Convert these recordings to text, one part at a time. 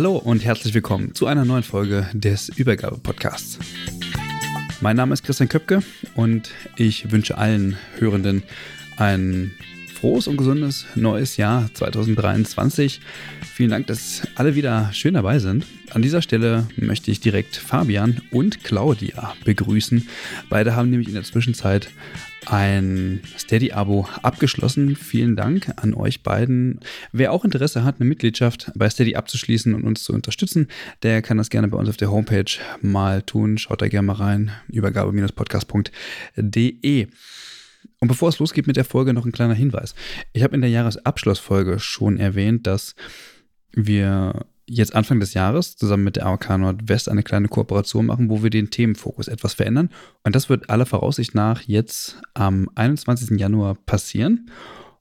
Hallo und herzlich willkommen zu einer neuen Folge des Übergabe-Podcasts. Mein Name ist Christian Köpke und ich wünsche allen Hörenden ein frohes und gesundes neues Jahr 2023. Vielen Dank, dass alle wieder schön dabei sind. An dieser Stelle möchte ich direkt Fabian und Claudia begrüßen. Beide haben nämlich in der Zwischenzeit ein Steady-Abo abgeschlossen. Vielen Dank an euch beiden. Wer auch Interesse hat, eine Mitgliedschaft bei Steady abzuschließen und uns zu unterstützen, der kann das gerne bei uns auf der Homepage mal tun. Schaut da gerne mal rein. Übergabe-podcast.de. Und bevor es losgeht mit der Folge, noch ein kleiner Hinweis. Ich habe in der Jahresabschlussfolge schon erwähnt, dass wir jetzt Anfang des Jahres zusammen mit der AOK Nordwest eine kleine Kooperation machen, wo wir den Themenfokus etwas verändern. Und das wird aller Voraussicht nach jetzt am 21. Januar passieren.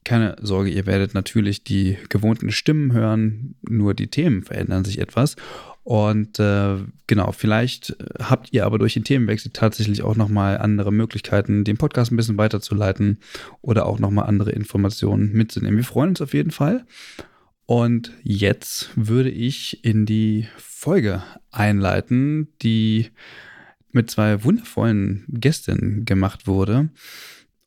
Keine Sorge, ihr werdet natürlich die gewohnten Stimmen hören, nur die Themen verändern sich etwas. Und äh, genau, vielleicht habt ihr aber durch den Themenwechsel tatsächlich auch nochmal andere Möglichkeiten, den Podcast ein bisschen weiterzuleiten oder auch nochmal andere Informationen mitzunehmen. Wir freuen uns auf jeden Fall. Und jetzt würde ich in die Folge einleiten, die mit zwei wundervollen Gästinnen gemacht wurde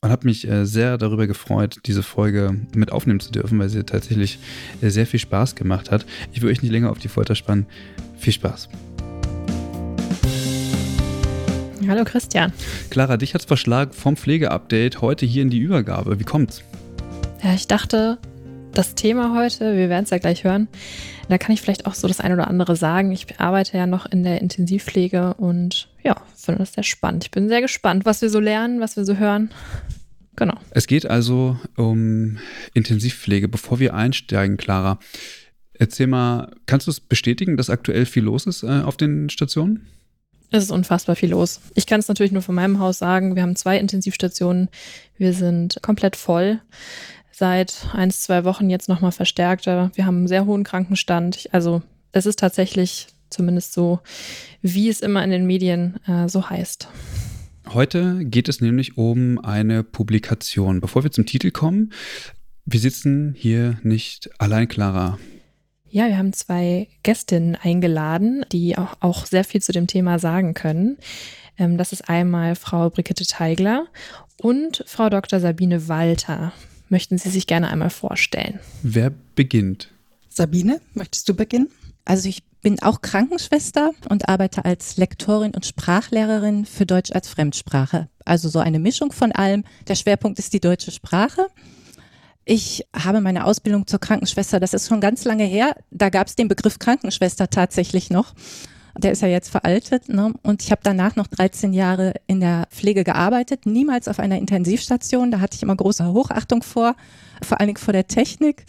und habe mich äh, sehr darüber gefreut, diese Folge mit aufnehmen zu dürfen, weil sie tatsächlich äh, sehr viel Spaß gemacht hat. Ich will euch nicht länger auf die Folter spannen. Viel Spaß. Hallo Christian. Clara, dich hat es verschlagen vom Pflegeupdate heute hier in die Übergabe. Wie kommt's? Ja, ich dachte, das Thema heute, wir werden es ja gleich hören, da kann ich vielleicht auch so das eine oder andere sagen. Ich arbeite ja noch in der Intensivpflege und ja, finde das sehr spannend. Ich bin sehr gespannt, was wir so lernen, was wir so hören. Genau. Es geht also um Intensivpflege. Bevor wir einsteigen, Clara, erzähl mal, kannst du es bestätigen, dass aktuell viel los ist äh, auf den Stationen? Es ist unfassbar viel los. Ich kann es natürlich nur von meinem Haus sagen. Wir haben zwei Intensivstationen. Wir sind komplett voll. Seit ein, zwei Wochen jetzt nochmal verstärkter. Wir haben einen sehr hohen Krankenstand. Also es ist tatsächlich zumindest so, wie es immer in den Medien äh, so heißt. Heute geht es nämlich um eine Publikation. Bevor wir zum Titel kommen, wir sitzen hier nicht allein, Clara. Ja, wir haben zwei Gästinnen eingeladen, die auch, auch sehr viel zu dem Thema sagen können. Ähm, das ist einmal Frau Brigitte Teigler und Frau Dr. Sabine Walter. Möchten Sie sich gerne einmal vorstellen? Wer beginnt? Sabine, möchtest du beginnen? Also ich bin auch Krankenschwester und arbeite als Lektorin und Sprachlehrerin für Deutsch als Fremdsprache. Also so eine Mischung von allem. Der Schwerpunkt ist die deutsche Sprache. Ich habe meine Ausbildung zur Krankenschwester, das ist schon ganz lange her. Da gab es den Begriff Krankenschwester tatsächlich noch. Der ist ja jetzt veraltet. Ne? Und ich habe danach noch 13 Jahre in der Pflege gearbeitet, niemals auf einer Intensivstation. Da hatte ich immer große Hochachtung vor, vor allen Dingen vor der Technik.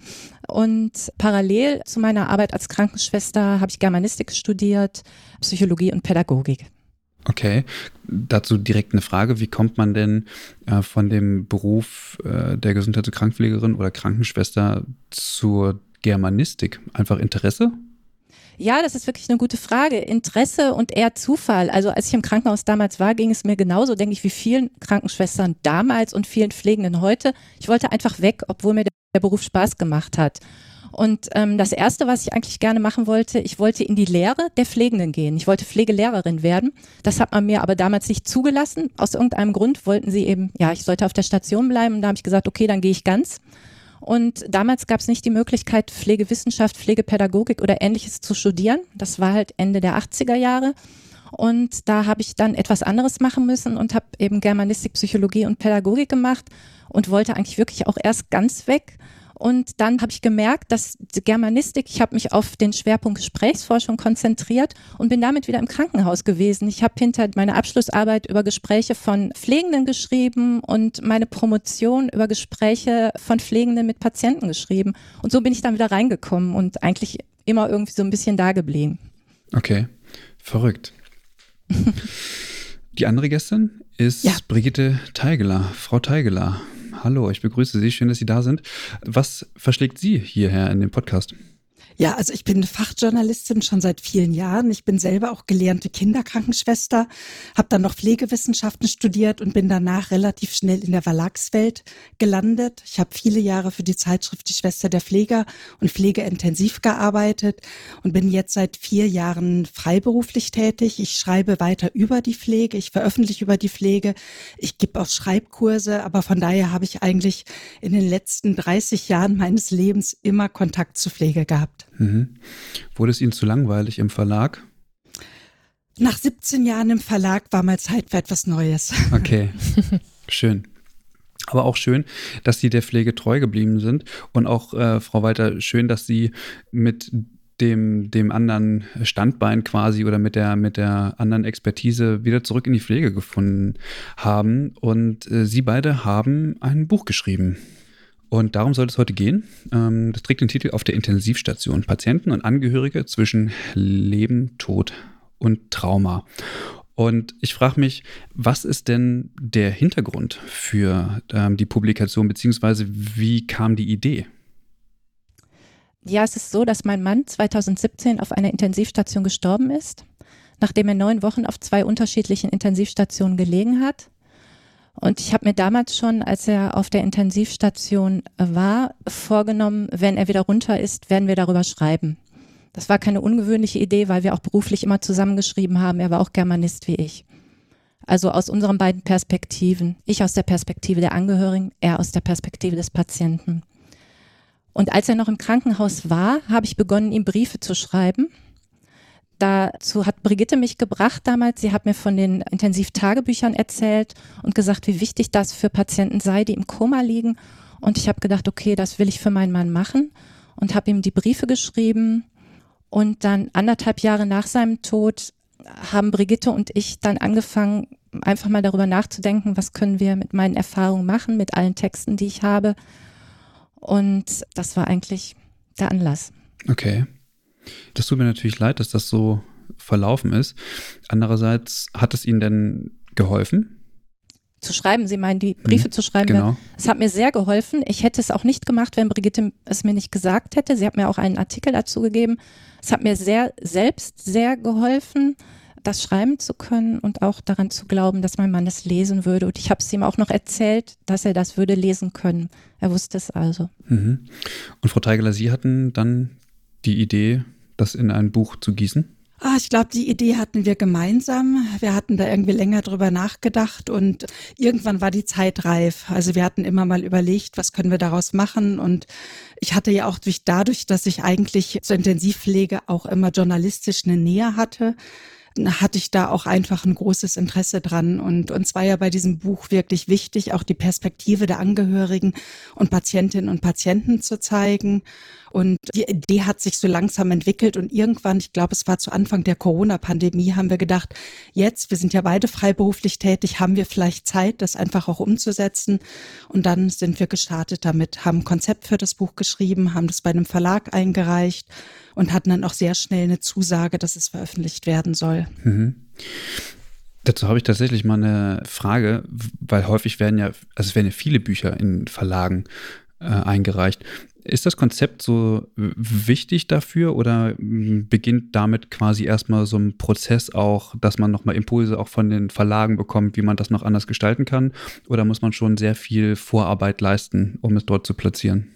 Und parallel zu meiner Arbeit als Krankenschwester habe ich Germanistik studiert, Psychologie und Pädagogik. Okay, dazu direkt eine Frage. Wie kommt man denn äh, von dem Beruf äh, der Gesundheits- und Krankenpflegerin oder Krankenschwester zur Germanistik? Einfach Interesse? Ja, das ist wirklich eine gute Frage. Interesse und eher Zufall. Also als ich im Krankenhaus damals war, ging es mir genauso, denke ich, wie vielen Krankenschwestern damals und vielen Pflegenden heute. Ich wollte einfach weg, obwohl mir der Beruf Spaß gemacht hat. Und ähm, das Erste, was ich eigentlich gerne machen wollte, ich wollte in die Lehre der Pflegenden gehen. Ich wollte Pflegelehrerin werden. Das hat man mir aber damals nicht zugelassen. Aus irgendeinem Grund wollten sie eben, ja, ich sollte auf der Station bleiben. Und da habe ich gesagt, okay, dann gehe ich ganz. Und damals gab es nicht die Möglichkeit, Pflegewissenschaft, Pflegepädagogik oder ähnliches zu studieren. Das war halt Ende der 80er Jahre. Und da habe ich dann etwas anderes machen müssen und habe eben Germanistik, Psychologie und Pädagogik gemacht und wollte eigentlich wirklich auch erst ganz weg und dann habe ich gemerkt, dass die Germanistik, ich habe mich auf den Schwerpunkt Gesprächsforschung konzentriert und bin damit wieder im Krankenhaus gewesen. Ich habe hinter meiner Abschlussarbeit über Gespräche von Pflegenden geschrieben und meine Promotion über Gespräche von Pflegenden mit Patienten geschrieben. Und so bin ich dann wieder reingekommen und eigentlich immer irgendwie so ein bisschen da geblieben. Okay, verrückt. Die andere Gästin ist ja. Brigitte Teigeler, Frau Teigeler. Hallo, ich begrüße Sie. Schön, dass Sie da sind. Was verschlägt Sie hierher in den Podcast? Ja, also ich bin Fachjournalistin schon seit vielen Jahren. Ich bin selber auch gelernte Kinderkrankenschwester, habe dann noch Pflegewissenschaften studiert und bin danach relativ schnell in der Verlagswelt gelandet. Ich habe viele Jahre für die Zeitschrift Die Schwester der Pfleger und Pflegeintensiv gearbeitet und bin jetzt seit vier Jahren freiberuflich tätig. Ich schreibe weiter über die Pflege, ich veröffentliche über die Pflege, ich gebe auch Schreibkurse, aber von daher habe ich eigentlich in den letzten 30 Jahren meines Lebens immer Kontakt zu Pflege gehabt. Mhm. Wurde es Ihnen zu langweilig im Verlag? Nach 17 Jahren im Verlag war mal Zeit für etwas Neues. Okay, schön. Aber auch schön, dass Sie der Pflege treu geblieben sind. Und auch, äh, Frau Walter, schön, dass Sie mit dem, dem anderen Standbein quasi oder mit der, mit der anderen Expertise wieder zurück in die Pflege gefunden haben. Und äh, Sie beide haben ein Buch geschrieben. Und darum soll es heute gehen. Ähm, das trägt den Titel Auf der Intensivstation. Patienten und Angehörige zwischen Leben, Tod und Trauma. Und ich frage mich, was ist denn der Hintergrund für ähm, die Publikation, beziehungsweise wie kam die Idee? Ja, es ist so, dass mein Mann 2017 auf einer Intensivstation gestorben ist, nachdem er neun Wochen auf zwei unterschiedlichen Intensivstationen gelegen hat. Und ich habe mir damals schon, als er auf der Intensivstation war, vorgenommen, wenn er wieder runter ist, werden wir darüber schreiben. Das war keine ungewöhnliche Idee, weil wir auch beruflich immer zusammengeschrieben haben. Er war auch Germanist wie ich. Also aus unseren beiden Perspektiven. Ich aus der Perspektive der Angehörigen, er aus der Perspektive des Patienten. Und als er noch im Krankenhaus war, habe ich begonnen, ihm Briefe zu schreiben Dazu hat Brigitte mich gebracht damals. Sie hat mir von den Intensivtagebüchern erzählt und gesagt, wie wichtig das für Patienten sei, die im Koma liegen. Und ich habe gedacht, okay, das will ich für meinen Mann machen und habe ihm die Briefe geschrieben. Und dann anderthalb Jahre nach seinem Tod haben Brigitte und ich dann angefangen, einfach mal darüber nachzudenken, was können wir mit meinen Erfahrungen machen, mit allen Texten, die ich habe. Und das war eigentlich der Anlass. Okay. Das tut mir natürlich leid, dass das so verlaufen ist. Andererseits hat es Ihnen denn geholfen? Zu schreiben, Sie meinen, die Briefe hm, zu schreiben. Genau. Es hat mir sehr geholfen. Ich hätte es auch nicht gemacht, wenn Brigitte es mir nicht gesagt hätte. Sie hat mir auch einen Artikel dazu gegeben. Es hat mir sehr selbst sehr geholfen, das schreiben zu können und auch daran zu glauben, dass mein Mann es lesen würde. Und ich habe es ihm auch noch erzählt, dass er das würde lesen können. Er wusste es also. Mhm. Und Frau Teigeler, Sie hatten dann die Idee, das in ein Buch zu gießen? Ah, ich glaube, die Idee hatten wir gemeinsam. Wir hatten da irgendwie länger drüber nachgedacht und irgendwann war die Zeit reif. Also wir hatten immer mal überlegt, was können wir daraus machen und ich hatte ja auch durch dadurch, dass ich eigentlich zur Intensivpflege auch immer journalistisch eine Nähe hatte, hatte ich da auch einfach ein großes Interesse dran. Und uns war ja bei diesem Buch wirklich wichtig, auch die Perspektive der Angehörigen und Patientinnen und Patienten zu zeigen. Und die Idee hat sich so langsam entwickelt und irgendwann, ich glaube, es war zu Anfang der Corona-Pandemie, haben wir gedacht, jetzt, wir sind ja beide freiberuflich tätig, haben wir vielleicht Zeit, das einfach auch umzusetzen. Und dann sind wir gestartet damit, haben ein Konzept für das Buch geschrieben, haben das bei einem Verlag eingereicht und hatten dann auch sehr schnell eine Zusage, dass es veröffentlicht werden soll. Mhm. Dazu habe ich tatsächlich mal eine Frage, weil häufig werden ja, also es werden ja viele Bücher in Verlagen äh, eingereicht. Ist das Konzept so wichtig dafür oder beginnt damit quasi erstmal so ein Prozess auch, dass man nochmal Impulse auch von den Verlagen bekommt, wie man das noch anders gestalten kann? Oder muss man schon sehr viel Vorarbeit leisten, um es dort zu platzieren?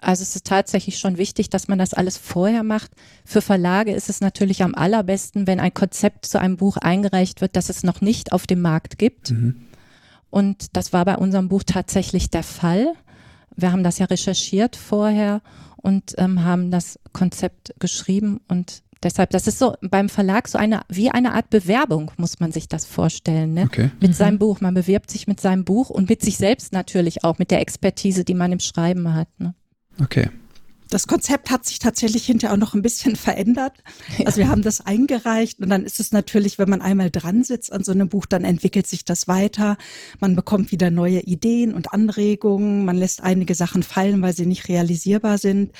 Also es ist tatsächlich schon wichtig, dass man das alles vorher macht. Für Verlage ist es natürlich am allerbesten, wenn ein Konzept zu einem Buch eingereicht wird, das es noch nicht auf dem Markt gibt. Mhm. Und das war bei unserem Buch tatsächlich der Fall. Wir haben das ja recherchiert vorher und ähm, haben das Konzept geschrieben und Deshalb, das ist so beim Verlag so eine, wie eine Art Bewerbung, muss man sich das vorstellen. Ne? Okay. Mit mhm. seinem Buch. Man bewirbt sich mit seinem Buch und mit sich selbst natürlich auch, mit der Expertise, die man im Schreiben hat. Ne? Okay. Das Konzept hat sich tatsächlich hinterher auch noch ein bisschen verändert. Also wir haben das eingereicht und dann ist es natürlich, wenn man einmal dran sitzt an so einem Buch, dann entwickelt sich das weiter. Man bekommt wieder neue Ideen und Anregungen. Man lässt einige Sachen fallen, weil sie nicht realisierbar sind.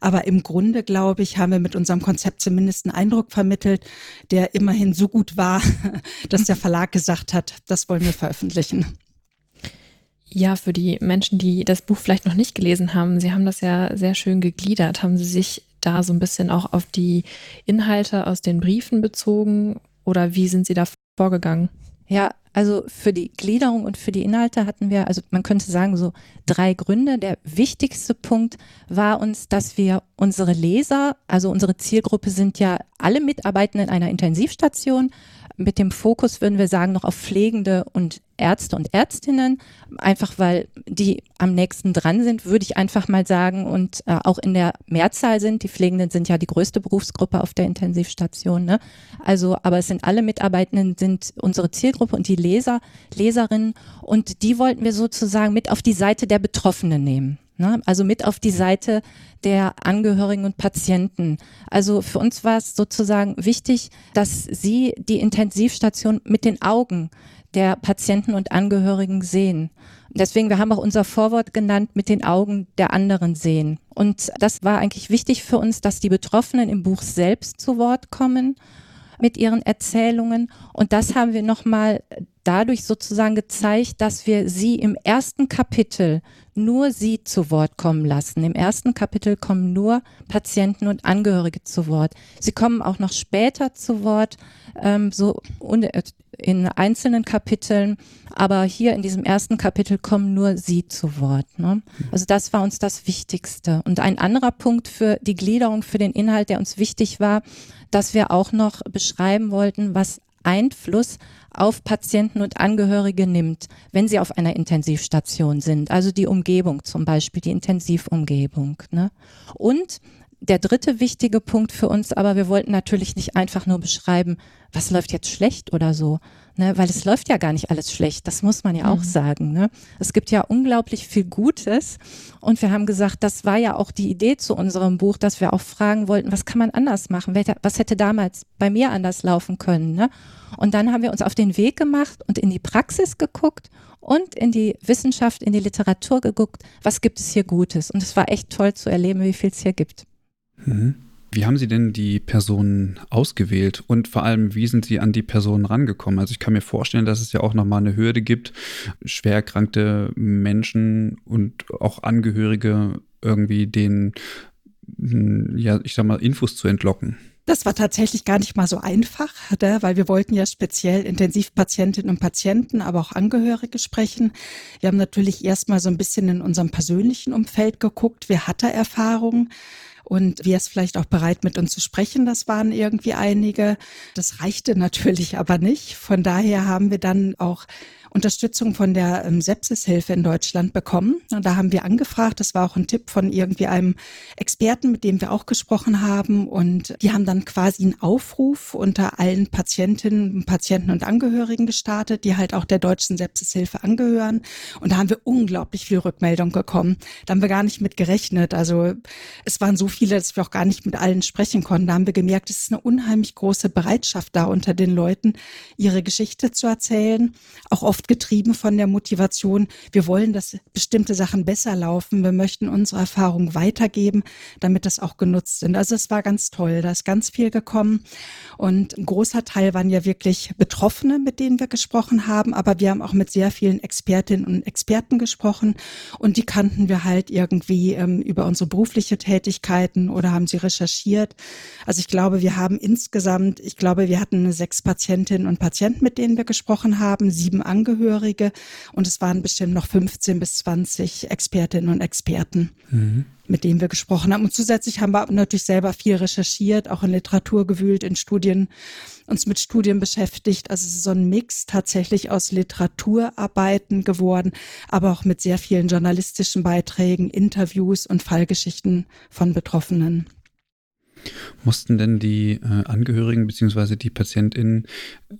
Aber im Grunde, glaube ich, haben wir mit unserem Konzept zumindest einen Eindruck vermittelt, der immerhin so gut war, dass der Verlag gesagt hat, das wollen wir veröffentlichen. Ja, für die Menschen, die das Buch vielleicht noch nicht gelesen haben, Sie haben das ja sehr schön gegliedert. Haben Sie sich da so ein bisschen auch auf die Inhalte aus den Briefen bezogen oder wie sind Sie da vorgegangen? Ja, also für die Gliederung und für die Inhalte hatten wir, also man könnte sagen, so drei Gründe. Der wichtigste Punkt war uns, dass wir unsere Leser, also unsere Zielgruppe sind ja alle Mitarbeitenden einer Intensivstation, mit dem Fokus, würden wir sagen, noch auf Pflegende und Ärzte und Ärztinnen, einfach weil die am nächsten dran sind, würde ich einfach mal sagen, und äh, auch in der Mehrzahl sind. Die Pflegenden sind ja die größte Berufsgruppe auf der Intensivstation. Ne? Also, aber es sind alle Mitarbeitenden, sind unsere Zielgruppe und die Leser, Leserinnen. Und die wollten wir sozusagen mit auf die Seite der Betroffenen nehmen. Ne? Also mit auf die Seite der Angehörigen und Patienten. Also für uns war es sozusagen wichtig, dass Sie die Intensivstation mit den Augen der Patienten und Angehörigen sehen. Deswegen, wir haben auch unser Vorwort genannt, mit den Augen der anderen sehen. Und das war eigentlich wichtig für uns, dass die Betroffenen im Buch selbst zu Wort kommen mit ihren Erzählungen. Und das haben wir nochmal dadurch sozusagen gezeigt, dass wir sie im ersten Kapitel nur sie zu Wort kommen lassen. Im ersten Kapitel kommen nur Patienten und Angehörige zu Wort. Sie kommen auch noch später zu Wort, ähm, so in einzelnen Kapiteln, aber hier in diesem ersten Kapitel kommen nur sie zu Wort. Ne? Also das war uns das Wichtigste. Und ein anderer Punkt für die Gliederung, für den Inhalt, der uns wichtig war, dass wir auch noch beschreiben wollten, was Einfluss auf Patienten und Angehörige nimmt, wenn sie auf einer Intensivstation sind. Also die Umgebung zum Beispiel, die Intensivumgebung. Ne? Und der dritte wichtige Punkt für uns, aber wir wollten natürlich nicht einfach nur beschreiben, was läuft jetzt schlecht oder so, ne? weil es läuft ja gar nicht alles schlecht, das muss man ja auch mhm. sagen. Ne? Es gibt ja unglaublich viel Gutes und wir haben gesagt, das war ja auch die Idee zu unserem Buch, dass wir auch fragen wollten, was kann man anders machen, was hätte damals bei mir anders laufen können. Ne? Und dann haben wir uns auf den Weg gemacht und in die Praxis geguckt und in die Wissenschaft, in die Literatur geguckt, was gibt es hier Gutes. Und es war echt toll zu erleben, wie viel es hier gibt. Mhm. Wie haben Sie denn die Personen ausgewählt und vor allem, wie sind Sie an die Personen rangekommen? Also ich kann mir vorstellen, dass es ja auch nochmal eine Hürde gibt, schwer erkrankte Menschen und auch Angehörige irgendwie den, hm, ja, ich sag mal, Infos zu entlocken. Das war tatsächlich gar nicht mal so einfach, ne? weil wir wollten ja speziell Intensivpatientinnen und Patienten, aber auch Angehörige sprechen. Wir haben natürlich erstmal so ein bisschen in unserem persönlichen Umfeld geguckt, wer hat da Erfahrungen und wer ist vielleicht auch bereit, mit uns zu sprechen. Das waren irgendwie einige. Das reichte natürlich aber nicht. Von daher haben wir dann auch Unterstützung von der ähm, Sepsishilfe in Deutschland bekommen. Und da haben wir angefragt. Das war auch ein Tipp von irgendwie einem Experten, mit dem wir auch gesprochen haben. Und die haben dann quasi einen Aufruf unter allen Patientinnen, Patienten und Angehörigen gestartet, die halt auch der deutschen Sepsishilfe angehören. Und da haben wir unglaublich viel Rückmeldung bekommen. Da haben wir gar nicht mit gerechnet. Also es waren so viele, dass wir auch gar nicht mit allen sprechen konnten. Da haben wir gemerkt, es ist eine unheimlich große Bereitschaft da unter den Leuten, ihre Geschichte zu erzählen. Auch oft oft getrieben von der Motivation, wir wollen, dass bestimmte Sachen besser laufen, wir möchten unsere Erfahrungen weitergeben, damit das auch genutzt sind. Also es war ganz toll, da ist ganz viel gekommen. Und ein großer Teil waren ja wirklich Betroffene, mit denen wir gesprochen haben, aber wir haben auch mit sehr vielen Expertinnen und Experten gesprochen. Und die kannten wir halt irgendwie ähm, über unsere berufliche Tätigkeiten oder haben sie recherchiert. Also ich glaube, wir haben insgesamt, ich glaube, wir hatten sechs Patientinnen und Patienten, mit denen wir gesprochen haben, sieben Angehörige Angehörige und es waren bestimmt noch 15 bis 20 Expertinnen und Experten. Mhm mit denen wir gesprochen haben. Und zusätzlich haben wir natürlich selber viel recherchiert, auch in Literatur gewühlt, in Studien, uns mit Studien beschäftigt. Also es ist so ein Mix tatsächlich aus Literaturarbeiten geworden, aber auch mit sehr vielen journalistischen Beiträgen, Interviews und Fallgeschichten von Betroffenen. Mussten denn die äh, Angehörigen bzw. die PatientInnen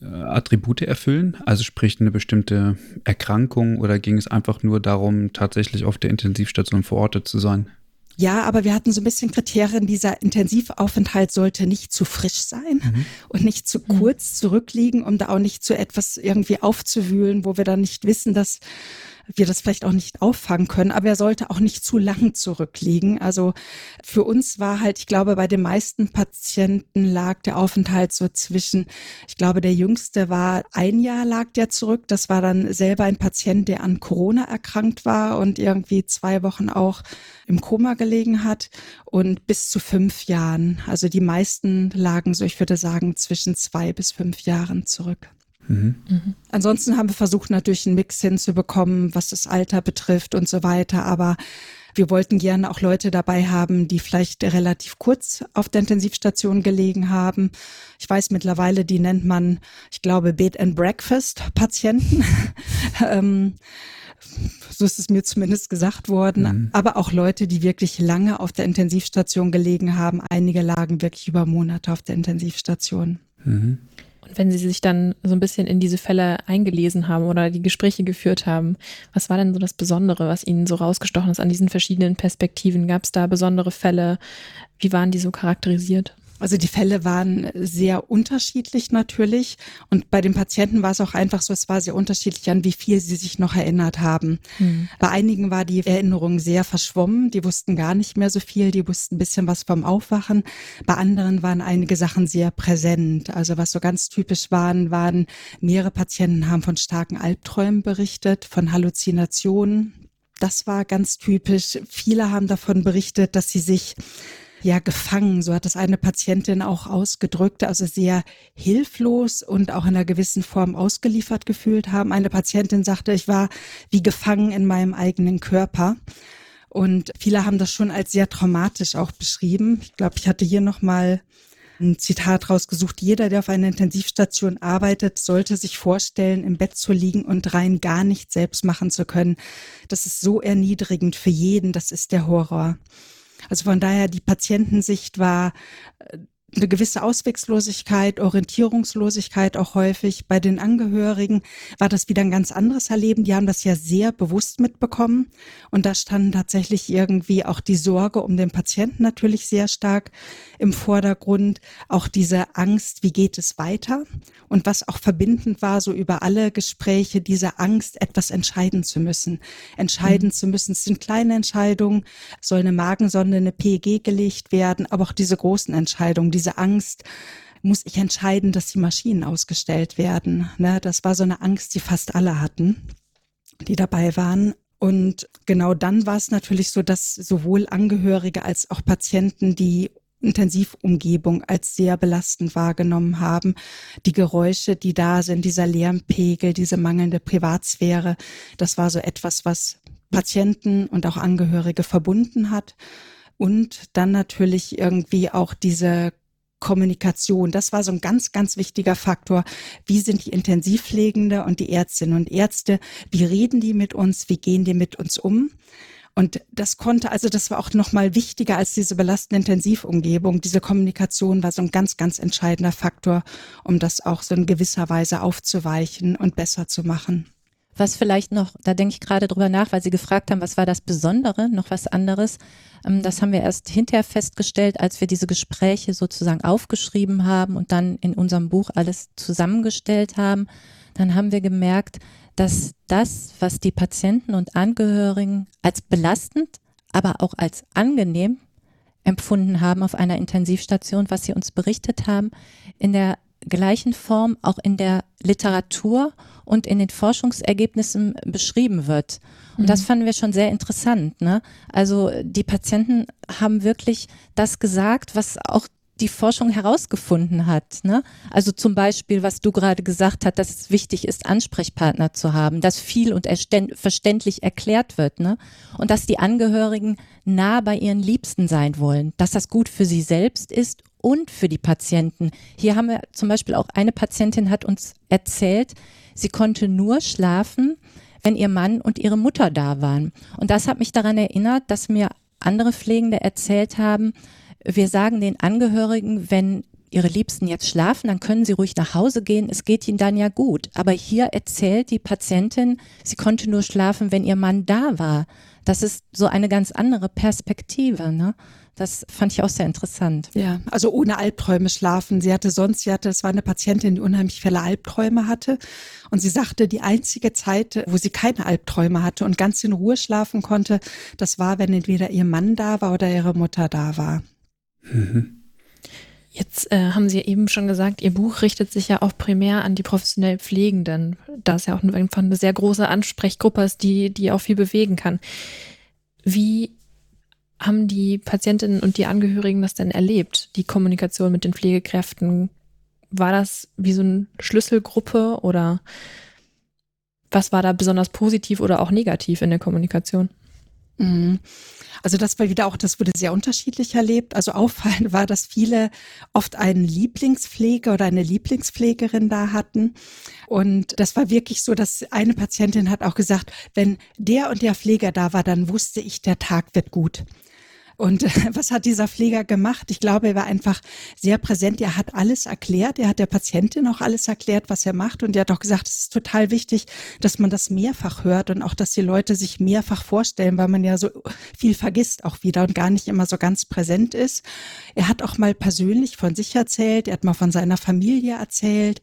äh, Attribute erfüllen? Also sprich eine bestimmte Erkrankung oder ging es einfach nur darum, tatsächlich auf der Intensivstation verortet zu sein? Ja, aber wir hatten so ein bisschen Kriterien. Dieser Intensivaufenthalt sollte nicht zu frisch sein mhm. und nicht zu kurz zurückliegen, um da auch nicht zu etwas irgendwie aufzuwühlen, wo wir dann nicht wissen, dass wir das vielleicht auch nicht auffangen können, aber er sollte auch nicht zu lang zurückliegen. Also für uns war halt, ich glaube, bei den meisten Patienten lag der Aufenthalt so zwischen, ich glaube, der jüngste war ein Jahr lag der zurück. Das war dann selber ein Patient, der an Corona erkrankt war und irgendwie zwei Wochen auch im Koma gelegen hat und bis zu fünf Jahren. Also die meisten lagen so, ich würde sagen, zwischen zwei bis fünf Jahren zurück. Mhm. Ansonsten haben wir versucht, natürlich einen Mix hinzubekommen, was das Alter betrifft und so weiter. Aber wir wollten gerne auch Leute dabei haben, die vielleicht relativ kurz auf der Intensivstation gelegen haben. Ich weiß mittlerweile, die nennt man, ich glaube, Bed and Breakfast Patienten. ähm, so ist es mir zumindest gesagt worden. Mhm. Aber auch Leute, die wirklich lange auf der Intensivstation gelegen haben. Einige lagen wirklich über Monate auf der Intensivstation. Mhm. Und wenn Sie sich dann so ein bisschen in diese Fälle eingelesen haben oder die Gespräche geführt haben, was war denn so das Besondere, was Ihnen so rausgestochen ist an diesen verschiedenen Perspektiven? Gab es da besondere Fälle? Wie waren die so charakterisiert? Also die Fälle waren sehr unterschiedlich natürlich. Und bei den Patienten war es auch einfach so, es war sehr unterschiedlich an, wie viel sie sich noch erinnert haben. Mhm. Bei einigen war die Erinnerung sehr verschwommen. Die wussten gar nicht mehr so viel. Die wussten ein bisschen was vom Aufwachen. Bei anderen waren einige Sachen sehr präsent. Also was so ganz typisch waren, waren mehrere Patienten haben von starken Albträumen berichtet, von Halluzinationen. Das war ganz typisch. Viele haben davon berichtet, dass sie sich ja gefangen, so hat das eine Patientin auch ausgedrückt, also sehr hilflos und auch in einer gewissen Form ausgeliefert gefühlt haben. Eine Patientin sagte, ich war wie gefangen in meinem eigenen Körper. Und viele haben das schon als sehr traumatisch auch beschrieben. Ich glaube, ich hatte hier nochmal ein Zitat rausgesucht. Jeder, der auf einer Intensivstation arbeitet, sollte sich vorstellen, im Bett zu liegen und rein gar nichts selbst machen zu können. Das ist so erniedrigend für jeden. Das ist der Horror. Also von daher, die Patientensicht war äh, eine gewisse Ausweglosigkeit, Orientierungslosigkeit auch häufig. Bei den Angehörigen war das wieder ein ganz anderes Erleben. Die haben das ja sehr bewusst mitbekommen. Und da stand tatsächlich irgendwie auch die Sorge um den Patienten natürlich sehr stark im Vordergrund. Auch diese Angst, wie geht es weiter? Und was auch verbindend war, so über alle Gespräche, diese Angst, etwas entscheiden zu müssen. Entscheiden mhm. zu müssen. Es sind kleine Entscheidungen. Soll eine Magensonde, eine PEG gelegt werden? Aber auch diese großen Entscheidungen, diese diese Angst, muss ich entscheiden, dass die Maschinen ausgestellt werden. Ne? Das war so eine Angst, die fast alle hatten, die dabei waren. Und genau dann war es natürlich so, dass sowohl Angehörige als auch Patienten die Intensivumgebung als sehr belastend wahrgenommen haben. Die Geräusche, die da sind, dieser Lärmpegel, diese mangelnde Privatsphäre, das war so etwas, was Patienten und auch Angehörige verbunden hat. Und dann natürlich irgendwie auch diese Kommunikation. Das war so ein ganz, ganz wichtiger Faktor. Wie sind die Intensivpflegende und die Ärztinnen und Ärzte? Wie reden die mit uns? Wie gehen die mit uns um? Und das konnte, also das war auch nochmal wichtiger als diese belastende Intensivumgebung. Diese Kommunikation war so ein ganz, ganz entscheidender Faktor, um das auch so in gewisser Weise aufzuweichen und besser zu machen. Was vielleicht noch, da denke ich gerade drüber nach, weil Sie gefragt haben, was war das Besondere, noch was anderes. Ähm, das haben wir erst hinterher festgestellt, als wir diese Gespräche sozusagen aufgeschrieben haben und dann in unserem Buch alles zusammengestellt haben. Dann haben wir gemerkt, dass das, was die Patienten und Angehörigen als belastend, aber auch als angenehm empfunden haben auf einer Intensivstation, was sie uns berichtet haben, in der gleichen Form auch in der Literatur und in den Forschungsergebnissen beschrieben wird. Und mhm. das fanden wir schon sehr interessant. Ne? Also die Patienten haben wirklich das gesagt, was auch die Forschung herausgefunden hat. Ne? Also zum Beispiel, was du gerade gesagt hast, dass es wichtig ist, Ansprechpartner zu haben, dass viel und verständlich erklärt wird ne? und dass die Angehörigen nah bei ihren Liebsten sein wollen, dass das gut für sie selbst ist und für die Patienten. Hier haben wir zum Beispiel auch eine Patientin hat uns erzählt, sie konnte nur schlafen, wenn ihr Mann und ihre Mutter da waren. Und das hat mich daran erinnert, dass mir andere Pflegende erzählt haben, wir sagen den Angehörigen, wenn ihre Liebsten jetzt schlafen, dann können sie ruhig nach Hause gehen, es geht ihnen dann ja gut. Aber hier erzählt die Patientin, sie konnte nur schlafen, wenn ihr Mann da war. Das ist so eine ganz andere Perspektive. Ne? Das fand ich auch sehr interessant. Ja, also ohne Albträume schlafen. Sie hatte sonst, sie hatte, es war eine Patientin, die unheimlich viele Albträume hatte. Und sie sagte, die einzige Zeit, wo sie keine Albträume hatte und ganz in Ruhe schlafen konnte, das war, wenn entweder ihr Mann da war oder ihre Mutter da war. Mhm. Jetzt äh, haben Sie eben schon gesagt, Ihr Buch richtet sich ja auch primär an die professionell Pflegenden, da es ja auch einfach eine sehr große Ansprechgruppe ist, die, die auch viel bewegen kann. Wie haben die Patientinnen und die Angehörigen das denn erlebt, die Kommunikation mit den Pflegekräften? War das wie so eine Schlüsselgruppe oder was war da besonders positiv oder auch negativ in der Kommunikation? Mhm. Also das war wieder auch, das wurde sehr unterschiedlich erlebt. Also auffallend war, dass viele oft einen Lieblingspfleger oder eine Lieblingspflegerin da hatten. Und das war wirklich so, dass eine Patientin hat auch gesagt, wenn der und der Pfleger da war, dann wusste ich, der Tag wird gut. Und was hat dieser Pfleger gemacht? Ich glaube, er war einfach sehr präsent. Er hat alles erklärt. Er hat der Patientin auch alles erklärt, was er macht. Und er hat auch gesagt, es ist total wichtig, dass man das mehrfach hört und auch, dass die Leute sich mehrfach vorstellen, weil man ja so viel vergisst auch wieder und gar nicht immer so ganz präsent ist. Er hat auch mal persönlich von sich erzählt. Er hat mal von seiner Familie erzählt.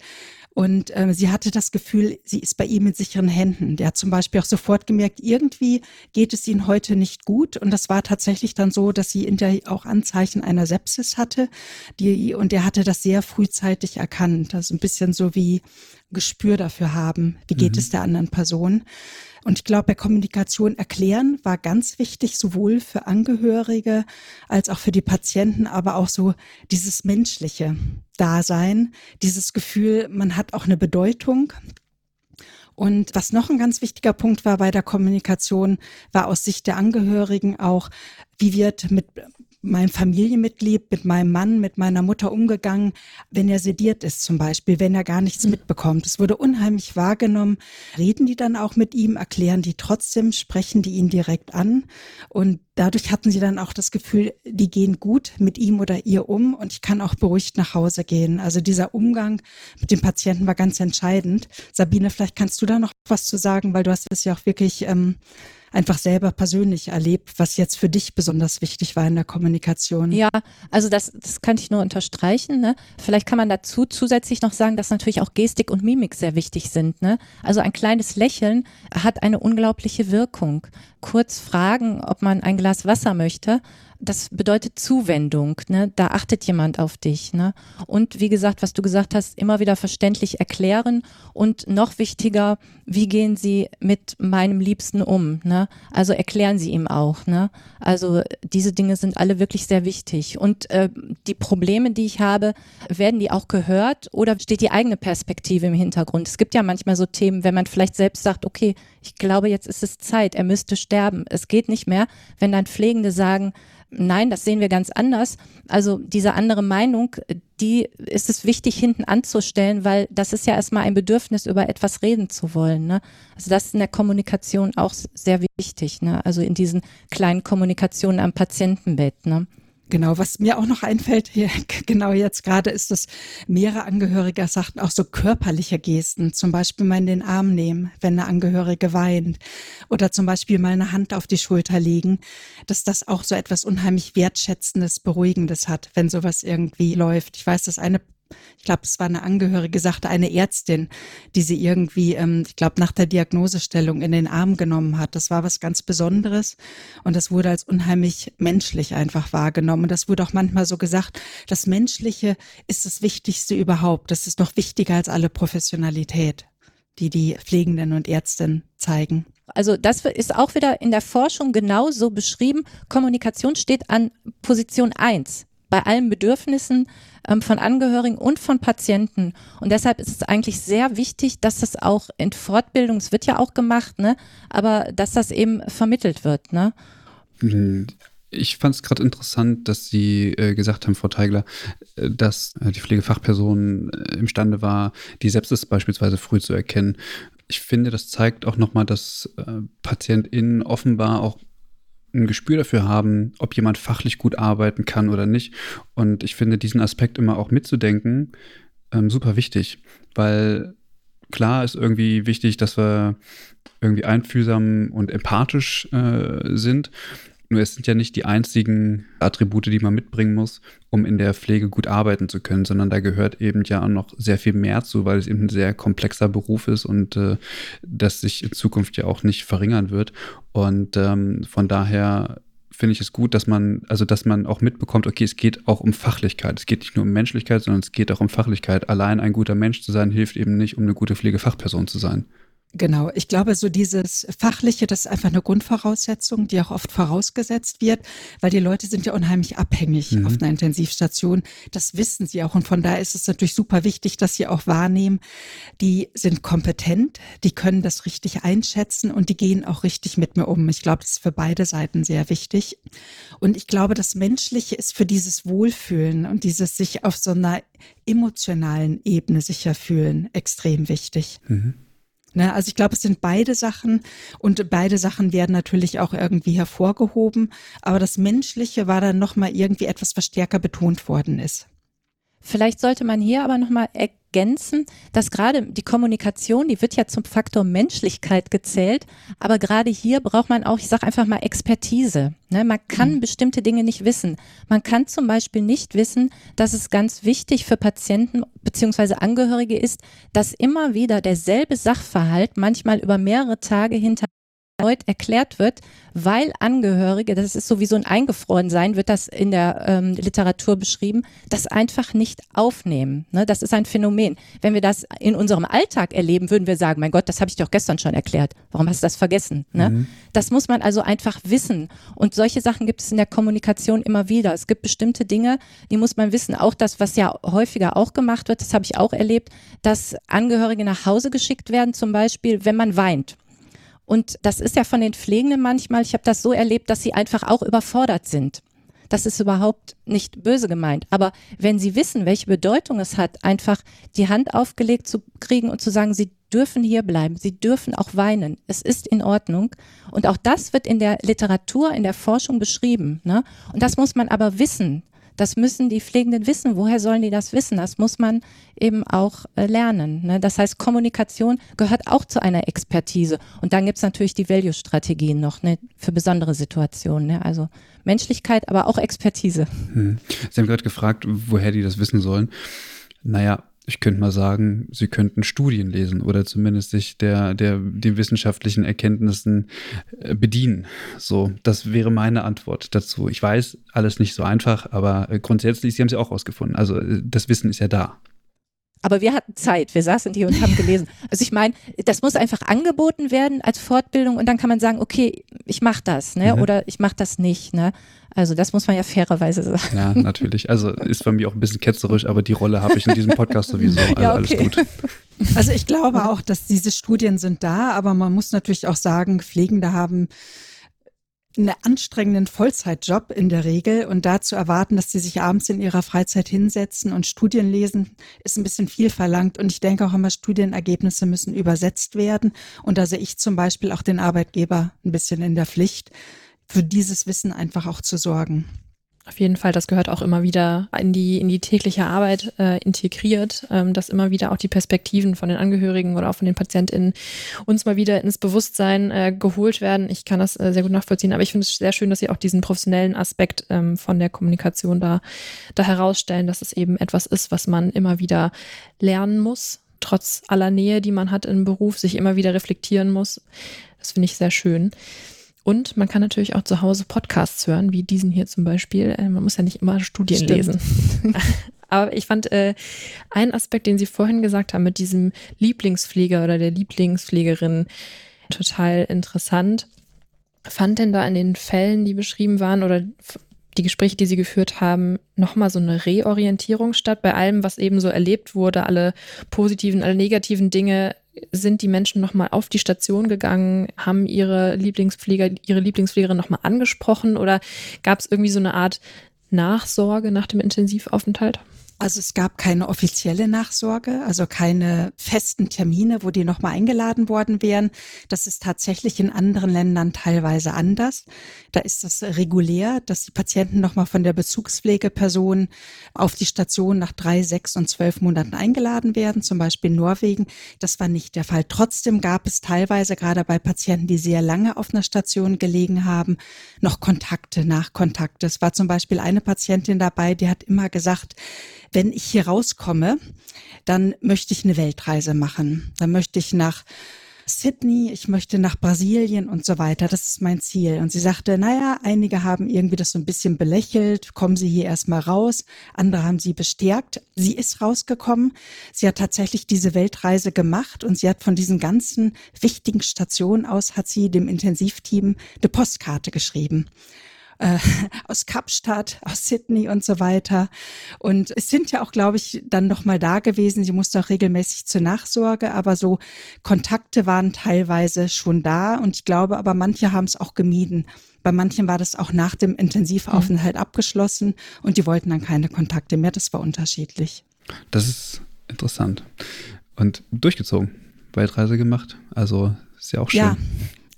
Und äh, sie hatte das Gefühl, sie ist bei ihm in sicheren Händen. Der hat zum Beispiel auch sofort gemerkt, irgendwie geht es ihnen heute nicht gut. Und das war tatsächlich dann so, dass sie in der auch Anzeichen einer Sepsis hatte. Die, und er hatte das sehr frühzeitig erkannt. Also ein bisschen so wie Gespür dafür haben, wie geht mhm. es der anderen Person. Und ich glaube, bei Kommunikation erklären war ganz wichtig, sowohl für Angehörige als auch für die Patienten, aber auch so dieses menschliche Dasein, dieses Gefühl, man hat auch eine Bedeutung. Und was noch ein ganz wichtiger Punkt war bei der Kommunikation, war aus Sicht der Angehörigen auch, wie wird mit mein Familienmitglied, mit meinem Mann, mit meiner Mutter umgegangen, wenn er sediert ist zum Beispiel, wenn er gar nichts mhm. mitbekommt. Es wurde unheimlich wahrgenommen. Reden die dann auch mit ihm, erklären die trotzdem, sprechen die ihn direkt an. Und dadurch hatten sie dann auch das Gefühl, die gehen gut mit ihm oder ihr um und ich kann auch beruhigt nach Hause gehen. Also dieser Umgang mit dem Patienten war ganz entscheidend. Sabine, vielleicht kannst du da noch was zu sagen, weil du hast es ja auch wirklich ähm, einfach selber persönlich erlebt, was jetzt für dich besonders wichtig war in der Kommunikation. Ja, also das, das kann ich nur unterstreichen. Ne? Vielleicht kann man dazu zusätzlich noch sagen, dass natürlich auch Gestik und Mimik sehr wichtig sind. Ne? Also ein kleines Lächeln hat eine unglaubliche Wirkung. Kurz fragen, ob man ein Glas Wasser möchte, das bedeutet Zuwendung, ne? Da achtet jemand auf dich, ne? Und wie gesagt, was du gesagt hast, immer wieder verständlich erklären und noch wichtiger, wie gehen sie mit meinem Liebsten um, ne? Also erklären sie ihm auch, ne? Also diese Dinge sind alle wirklich sehr wichtig und äh, die Probleme, die ich habe, werden die auch gehört oder steht die eigene Perspektive im Hintergrund? Es gibt ja manchmal so Themen, wenn man vielleicht selbst sagt, okay, ich glaube, jetzt ist es Zeit, er müsste sterben. Es geht nicht mehr, wenn dann Pflegende sagen, nein, das sehen wir ganz anders. Also diese andere Meinung, die ist es wichtig hinten anzustellen, weil das ist ja erstmal ein Bedürfnis, über etwas reden zu wollen. Ne? Also das ist in der Kommunikation auch sehr wichtig, ne? also in diesen kleinen Kommunikationen am Patientenbett. Ne? Genau, was mir auch noch einfällt, hier, genau jetzt gerade, ist, dass mehrere Angehörige sagten, auch so körperliche Gesten, zum Beispiel mal in den Arm nehmen, wenn eine Angehörige weint, oder zum Beispiel mal eine Hand auf die Schulter legen, dass das auch so etwas unheimlich Wertschätzendes, Beruhigendes hat, wenn sowas irgendwie läuft. Ich weiß, dass eine ich glaube, es war eine Angehörige, sagte eine Ärztin, die sie irgendwie, ähm, ich glaube, nach der Diagnosestellung in den Arm genommen hat. Das war was ganz Besonderes und das wurde als unheimlich menschlich einfach wahrgenommen. Und das wurde auch manchmal so gesagt, das Menschliche ist das Wichtigste überhaupt. Das ist noch wichtiger als alle Professionalität, die die Pflegenden und Ärztinnen zeigen. Also das ist auch wieder in der Forschung genauso beschrieben. Kommunikation steht an Position eins bei allen Bedürfnissen ähm, von Angehörigen und von Patienten. Und deshalb ist es eigentlich sehr wichtig, dass das auch in Fortbildung, es wird ja auch gemacht, ne, aber dass das eben vermittelt wird. Ne? Ich fand es gerade interessant, dass Sie äh, gesagt haben, Frau Teigler, äh, dass äh, die Pflegefachperson imstande war, die Sepsis beispielsweise früh zu erkennen. Ich finde, das zeigt auch nochmal, dass PatientInnen offenbar auch ein Gespür dafür haben, ob jemand fachlich gut arbeiten kann oder nicht. Und ich finde diesen Aspekt immer auch mitzudenken ähm, super wichtig, weil klar ist irgendwie wichtig, dass wir irgendwie einfühlsam und empathisch äh, sind. Nur es sind ja nicht die einzigen Attribute, die man mitbringen muss, um in der Pflege gut arbeiten zu können, sondern da gehört eben ja auch noch sehr viel mehr zu, weil es eben ein sehr komplexer Beruf ist und äh, das sich in Zukunft ja auch nicht verringern wird. Und ähm, von daher finde ich es gut, dass man, also dass man auch mitbekommt, okay, es geht auch um Fachlichkeit. Es geht nicht nur um Menschlichkeit, sondern es geht auch um Fachlichkeit. Allein ein guter Mensch zu sein, hilft eben nicht, um eine gute Pflegefachperson zu sein. Genau, ich glaube, so dieses Fachliche, das ist einfach eine Grundvoraussetzung, die auch oft vorausgesetzt wird, weil die Leute sind ja unheimlich abhängig mhm. auf einer Intensivstation. Das wissen sie auch und von daher ist es natürlich super wichtig, dass sie auch wahrnehmen, die sind kompetent, die können das richtig einschätzen und die gehen auch richtig mit mir um. Ich glaube, das ist für beide Seiten sehr wichtig. Und ich glaube, das Menschliche ist für dieses Wohlfühlen und dieses sich auf so einer emotionalen Ebene sicher fühlen extrem wichtig. Mhm. Ne, also ich glaube, es sind beide Sachen und beide Sachen werden natürlich auch irgendwie hervorgehoben, aber das Menschliche war dann nochmal irgendwie etwas, was stärker betont worden ist. Vielleicht sollte man hier aber nochmal ergänzen, dass gerade die Kommunikation, die wird ja zum Faktor Menschlichkeit gezählt, aber gerade hier braucht man auch, ich sage einfach mal Expertise. Ne? Man kann mhm. bestimmte Dinge nicht wissen. Man kann zum Beispiel nicht wissen, dass es ganz wichtig für Patienten beziehungsweise Angehörige ist, dass immer wieder derselbe Sachverhalt manchmal über mehrere Tage hinter erneut erklärt wird, weil Angehörige, das ist sowieso ein Eingefrorensein, wird das in der ähm, Literatur beschrieben, das einfach nicht aufnehmen. Ne? Das ist ein Phänomen. Wenn wir das in unserem Alltag erleben, würden wir sagen, mein Gott, das habe ich doch gestern schon erklärt. Warum hast du das vergessen? Ne? Mhm. Das muss man also einfach wissen. Und solche Sachen gibt es in der Kommunikation immer wieder. Es gibt bestimmte Dinge, die muss man wissen. Auch das, was ja häufiger auch gemacht wird, das habe ich auch erlebt, dass Angehörige nach Hause geschickt werden, zum Beispiel, wenn man weint. Und das ist ja von den Pflegenden manchmal, ich habe das so erlebt, dass sie einfach auch überfordert sind. Das ist überhaupt nicht böse gemeint. Aber wenn sie wissen, welche Bedeutung es hat, einfach die Hand aufgelegt zu kriegen und zu sagen, sie dürfen hier bleiben, sie dürfen auch weinen, es ist in Ordnung. Und auch das wird in der Literatur, in der Forschung beschrieben. Ne? Und das muss man aber wissen. Das müssen die Pflegenden wissen. Woher sollen die das wissen? Das muss man eben auch äh, lernen. Ne? Das heißt, Kommunikation gehört auch zu einer Expertise. Und dann gibt es natürlich die Value-Strategien noch ne? für besondere Situationen. Ne? Also Menschlichkeit, aber auch Expertise. Hm. Sie haben gerade gefragt, woher die das wissen sollen. Naja, ich könnte mal sagen, sie könnten Studien lesen oder zumindest sich der, der, den wissenschaftlichen Erkenntnissen äh, bedienen. So, das wäre meine Antwort dazu. Ich weiß, alles nicht so einfach, aber äh, grundsätzlich, Sie haben sie auch rausgefunden. Also äh, das Wissen ist ja da. Aber wir hatten Zeit, wir saßen hier und haben gelesen. Also ich meine, das muss einfach angeboten werden als Fortbildung und dann kann man sagen, okay, ich mache das, ne? Mhm. Oder ich mache das nicht, ne? Also das muss man ja fairerweise sagen. Ja, natürlich. Also ist bei mir auch ein bisschen ketzerisch, aber die Rolle habe ich in diesem Podcast sowieso. Also ja, okay. alles gut. Also ich glaube auch, dass diese Studien sind da, aber man muss natürlich auch sagen, Pflegende haben einen anstrengenden Vollzeitjob in der Regel und dazu erwarten, dass sie sich abends in ihrer Freizeit hinsetzen und Studien lesen, ist ein bisschen viel verlangt. Und ich denke auch immer, Studienergebnisse müssen übersetzt werden. Und da sehe ich zum Beispiel auch den Arbeitgeber ein bisschen in der Pflicht, für dieses Wissen einfach auch zu sorgen. Auf jeden Fall, das gehört auch immer wieder in die, in die tägliche Arbeit äh, integriert, ähm, dass immer wieder auch die Perspektiven von den Angehörigen oder auch von den PatientInnen uns mal wieder ins Bewusstsein äh, geholt werden. Ich kann das äh, sehr gut nachvollziehen, aber ich finde es sehr schön, dass Sie auch diesen professionellen Aspekt ähm, von der Kommunikation da, da herausstellen, dass es eben etwas ist, was man immer wieder lernen muss, trotz aller Nähe, die man hat im Beruf, sich immer wieder reflektieren muss. Das finde ich sehr schön. Und man kann natürlich auch zu Hause Podcasts hören, wie diesen hier zum Beispiel. Äh, man muss ja nicht immer Studien Stimmt. lesen. Aber ich fand äh, einen Aspekt, den Sie vorhin gesagt haben, mit diesem Lieblingspfleger oder der Lieblingspflegerin total interessant. Fand denn da in den Fällen, die beschrieben waren oder die Gespräche, die Sie geführt haben, nochmal so eine Reorientierung statt bei allem, was eben so erlebt wurde, alle positiven, alle negativen Dinge sind die Menschen nochmal auf die Station gegangen, haben ihre Lieblingspfleger, ihre Lieblingspflegerin nochmal angesprochen oder gab es irgendwie so eine Art Nachsorge nach dem Intensivaufenthalt? Also es gab keine offizielle Nachsorge, also keine festen Termine, wo die nochmal eingeladen worden wären. Das ist tatsächlich in anderen Ländern teilweise anders. Da ist das regulär, dass die Patienten nochmal von der Bezugspflegeperson auf die Station nach drei, sechs und zwölf Monaten eingeladen werden, zum Beispiel in Norwegen. Das war nicht der Fall. Trotzdem gab es teilweise, gerade bei Patienten, die sehr lange auf einer Station gelegen haben, noch Kontakte, Nachkontakte. Es war zum Beispiel eine Patientin dabei, die hat immer gesagt, wenn ich hier rauskomme, dann möchte ich eine Weltreise machen. Dann möchte ich nach Sydney, ich möchte nach Brasilien und so weiter. Das ist mein Ziel. Und sie sagte, naja, einige haben irgendwie das so ein bisschen belächelt, kommen Sie hier erstmal raus. Andere haben sie bestärkt. Sie ist rausgekommen. Sie hat tatsächlich diese Weltreise gemacht und sie hat von diesen ganzen wichtigen Stationen aus, hat sie dem Intensivteam eine Postkarte geschrieben äh, aus Kapstadt, aus Sydney und so weiter. Und es sind ja auch, glaube ich, dann noch mal da gewesen. Sie musste auch regelmäßig zur Nachsorge, aber so Kontakte waren teilweise schon da. Und ich glaube, aber manche haben es auch gemieden. Bei manchen war das auch nach dem Intensivaufenthalt mhm. abgeschlossen und die wollten dann keine Kontakte mehr. Das war unterschiedlich. Das ist interessant. Und durchgezogen, Weltreise gemacht. Also ist ja auch schön. Ja,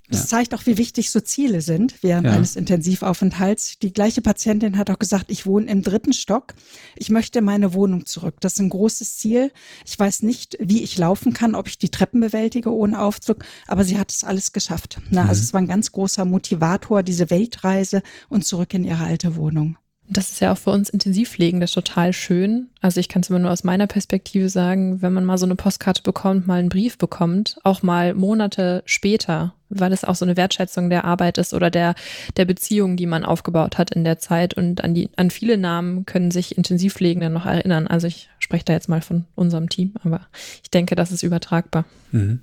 das ja. zeigt auch, wie wichtig so Ziele sind während ja. eines Intensivaufenthalts. Die gleiche Patientin hat auch gesagt, ich wohne im dritten Stock. Ich möchte meine Wohnung zurück. Das ist ein großes Ziel. Ich weiß nicht, wie ich laufen kann, ob ich die Treppen bewältige ohne Aufzug, aber sie hat es alles geschafft. Na, also mhm. Also es war ein ganz großer Motivator, diese Weltreise und zurück in ihre alte Wohnung. Das ist ja auch für uns Intensivpflegende total schön. Also ich kann es immer nur aus meiner Perspektive sagen, wenn man mal so eine Postkarte bekommt, mal einen Brief bekommt, auch mal Monate später, weil es auch so eine Wertschätzung der Arbeit ist oder der, der Beziehung, die man aufgebaut hat in der Zeit. Und an, die, an viele Namen können sich Intensivpflegende noch erinnern. Also ich spreche da jetzt mal von unserem Team, aber ich denke, das ist übertragbar. Mhm.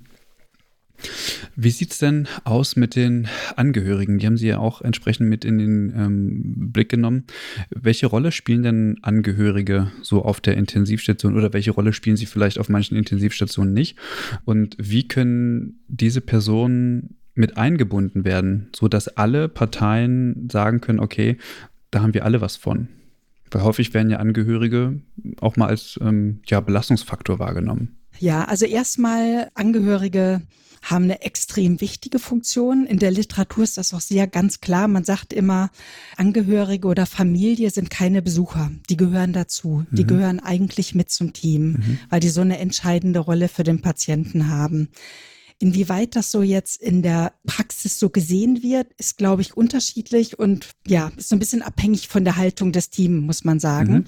Wie sieht es denn aus mit den Angehörigen? Die haben Sie ja auch entsprechend mit in den ähm, Blick genommen. Welche Rolle spielen denn Angehörige so auf der Intensivstation oder welche Rolle spielen sie vielleicht auf manchen Intensivstationen nicht? Und wie können diese Personen mit eingebunden werden, sodass alle Parteien sagen können, okay, da haben wir alle was von? Weil häufig werden ja Angehörige auch mal als ähm, ja, Belastungsfaktor wahrgenommen. Ja, also erstmal Angehörige haben eine extrem wichtige Funktion. In der Literatur ist das auch sehr ganz klar. Man sagt immer, Angehörige oder Familie sind keine Besucher. Die gehören dazu. Die mhm. gehören eigentlich mit zum Team, mhm. weil die so eine entscheidende Rolle für den Patienten haben. Inwieweit das so jetzt in der Praxis so gesehen wird, ist, glaube ich, unterschiedlich und ja, ist so ein bisschen abhängig von der Haltung des Teams, muss man sagen. Mhm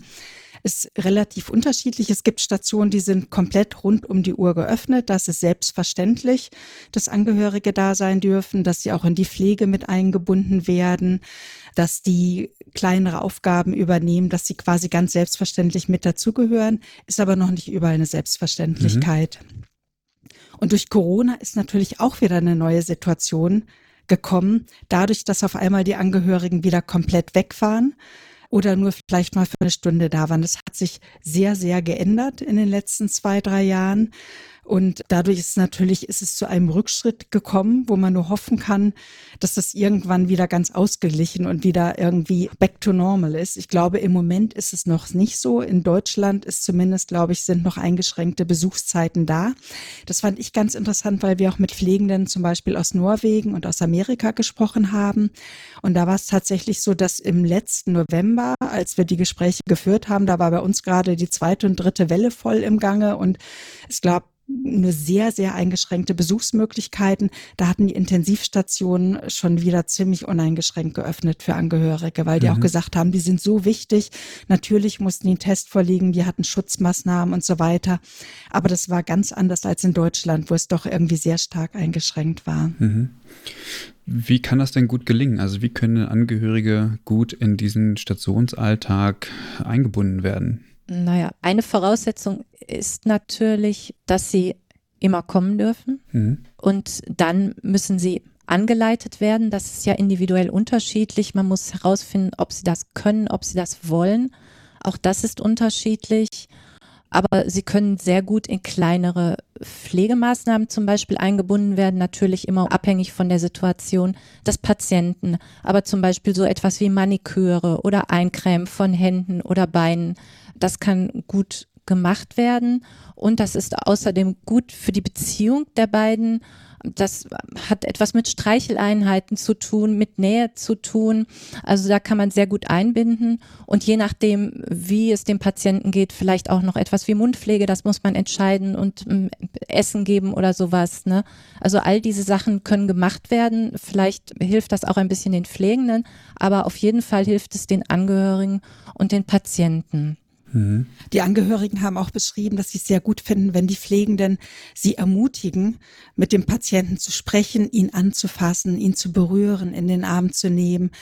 ist relativ unterschiedlich. Es gibt Stationen, die sind komplett rund um die Uhr geöffnet. Das ist selbstverständlich, dass Angehörige da sein dürfen, dass sie auch in die Pflege mit eingebunden werden, dass die kleinere Aufgaben übernehmen, dass sie quasi ganz selbstverständlich mit dazugehören, ist aber noch nicht überall eine Selbstverständlichkeit. Mhm. Und durch Corona ist natürlich auch wieder eine neue Situation gekommen, dadurch, dass auf einmal die Angehörigen wieder komplett weg waren oder nur vielleicht mal für eine Stunde da waren. Das hat sich sehr, sehr geändert in den letzten zwei, drei Jahren. Und dadurch ist natürlich, ist es zu einem Rückschritt gekommen, wo man nur hoffen kann, dass das irgendwann wieder ganz ausgeglichen und wieder irgendwie back to normal ist. Ich glaube, im Moment ist es noch nicht so. In Deutschland ist zumindest, glaube ich, sind noch eingeschränkte Besuchszeiten da. Das fand ich ganz interessant, weil wir auch mit Pflegenden zum Beispiel aus Norwegen und aus Amerika gesprochen haben. Und da war es tatsächlich so, dass im letzten November, als wir die Gespräche geführt haben, da war bei uns gerade die zweite und dritte Welle voll im Gange und es gab nur sehr, sehr eingeschränkte Besuchsmöglichkeiten. Da hatten die Intensivstationen schon wieder ziemlich uneingeschränkt geöffnet für Angehörige, weil die mhm. auch gesagt haben, die sind so wichtig. Natürlich mussten die einen Test vorliegen, die hatten Schutzmaßnahmen und so weiter. Aber das war ganz anders als in Deutschland, wo es doch irgendwie sehr stark eingeschränkt war. Mhm. Wie kann das denn gut gelingen? Also wie können Angehörige gut in diesen Stationsalltag eingebunden werden? Naja, eine Voraussetzung ist natürlich, dass sie immer kommen dürfen. Mhm. Und dann müssen sie angeleitet werden. Das ist ja individuell unterschiedlich. Man muss herausfinden, ob sie das können, ob sie das wollen. Auch das ist unterschiedlich. Aber sie können sehr gut in kleinere Pflegemaßnahmen zum Beispiel eingebunden werden, natürlich immer abhängig von der Situation des Patienten, aber zum Beispiel so etwas wie Maniküre oder Eincremen von Händen oder Beinen, das kann gut gemacht werden. Und das ist außerdem gut für die Beziehung der beiden das hat etwas mit Streicheleinheiten zu tun, mit Nähe zu tun. Also da kann man sehr gut einbinden und je nachdem, wie es dem Patienten geht, vielleicht auch noch etwas wie Mundpflege, das muss man entscheiden und ähm, Essen geben oder sowas. Ne? Also all diese Sachen können gemacht werden. Vielleicht hilft das auch ein bisschen den Pflegenden, aber auf jeden Fall hilft es den Angehörigen und den Patienten. Mhm. Die Angehörigen haben auch beschrieben, dass sie es sehr gut finden, wenn die Pflegenden sie ermutigen, mit dem Patienten zu sprechen, ihn anzufassen, ihn zu berühren, in den Arm zu nehmen.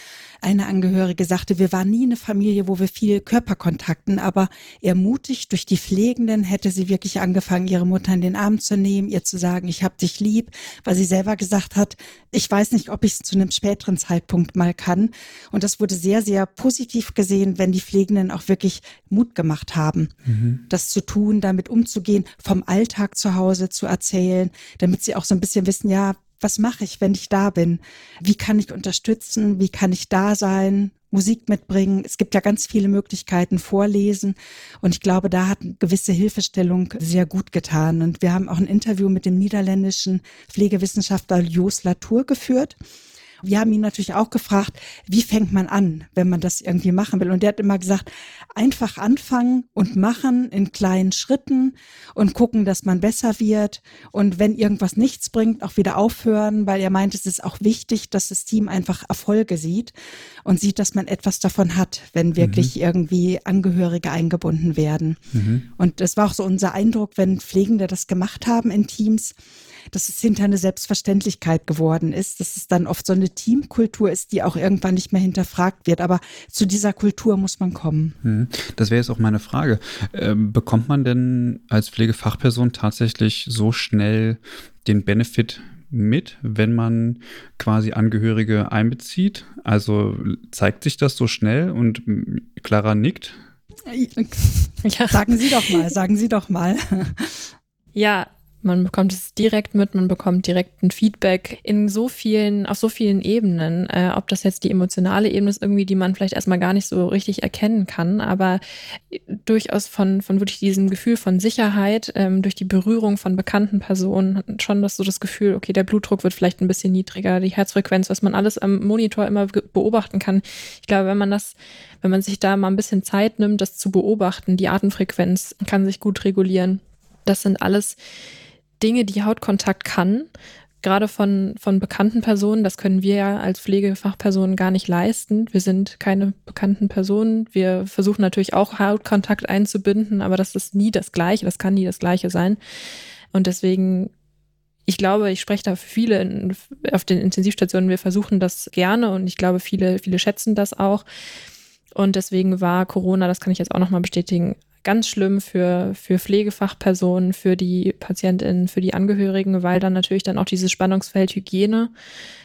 Eine Angehörige sagte, wir waren nie eine Familie, wo wir viel Körperkontakten, aber ermutigt durch die Pflegenden hätte sie wirklich angefangen, ihre Mutter in den Arm zu nehmen, ihr zu sagen, ich hab dich lieb, weil sie selber gesagt hat, ich weiß nicht, ob ich es zu einem späteren Zeitpunkt mal kann. Und das wurde sehr, sehr positiv gesehen, wenn die Pflegenden auch wirklich Mut gemacht haben, mhm. das zu tun, damit umzugehen, vom Alltag zu Hause zu erzählen, damit sie auch so ein bisschen wissen, ja, was mache ich, wenn ich da bin? Wie kann ich unterstützen? Wie kann ich da sein? Musik mitbringen. Es gibt ja ganz viele Möglichkeiten, vorlesen. Und ich glaube, da hat eine gewisse Hilfestellung sehr gut getan. Und wir haben auch ein Interview mit dem niederländischen Pflegewissenschaftler Jos Latour geführt. Wir haben ihn natürlich auch gefragt, wie fängt man an, wenn man das irgendwie machen will? Und der hat immer gesagt, einfach anfangen und machen in kleinen Schritten und gucken, dass man besser wird. Und wenn irgendwas nichts bringt, auch wieder aufhören, weil er meint, es ist auch wichtig, dass das Team einfach Erfolge sieht und sieht, dass man etwas davon hat, wenn wirklich mhm. irgendwie Angehörige eingebunden werden. Mhm. Und das war auch so unser Eindruck, wenn Pflegende das gemacht haben in Teams, dass es hinter eine Selbstverständlichkeit geworden ist, dass es dann oft so eine Teamkultur ist, die auch irgendwann nicht mehr hinterfragt wird. Aber zu dieser Kultur muss man kommen. Hm. Das wäre jetzt auch meine Frage. Ähm, bekommt man denn als Pflegefachperson tatsächlich so schnell den Benefit mit, wenn man quasi Angehörige einbezieht? Also zeigt sich das so schnell und Clara nickt? Ja. Sagen Sie doch mal, sagen Sie doch mal. Ja, man bekommt es direkt mit, man bekommt direkt ein Feedback in so vielen, auf so vielen Ebenen. Äh, ob das jetzt die emotionale Ebene ist, irgendwie, die man vielleicht erstmal gar nicht so richtig erkennen kann, aber durchaus von, von wirklich diesem Gefühl von Sicherheit, ähm, durch die Berührung von bekannten Personen, schon das so das Gefühl, okay, der Blutdruck wird vielleicht ein bisschen niedriger, die Herzfrequenz, was man alles am Monitor immer beobachten kann. Ich glaube, wenn man das, wenn man sich da mal ein bisschen Zeit nimmt, das zu beobachten, die Atemfrequenz kann sich gut regulieren. Das sind alles Dinge, die Hautkontakt kann, gerade von, von bekannten Personen, das können wir ja als Pflegefachpersonen gar nicht leisten. Wir sind keine bekannten Personen. Wir versuchen natürlich auch Hautkontakt einzubinden, aber das ist nie das Gleiche, das kann nie das Gleiche sein. Und deswegen, ich glaube, ich spreche da für viele in, auf den Intensivstationen, wir versuchen das gerne und ich glaube, viele, viele schätzen das auch. Und deswegen war Corona, das kann ich jetzt auch nochmal bestätigen, ganz schlimm für, für Pflegefachpersonen, für die Patientinnen, für die Angehörigen, weil dann natürlich dann auch dieses Spannungsfeld Hygiene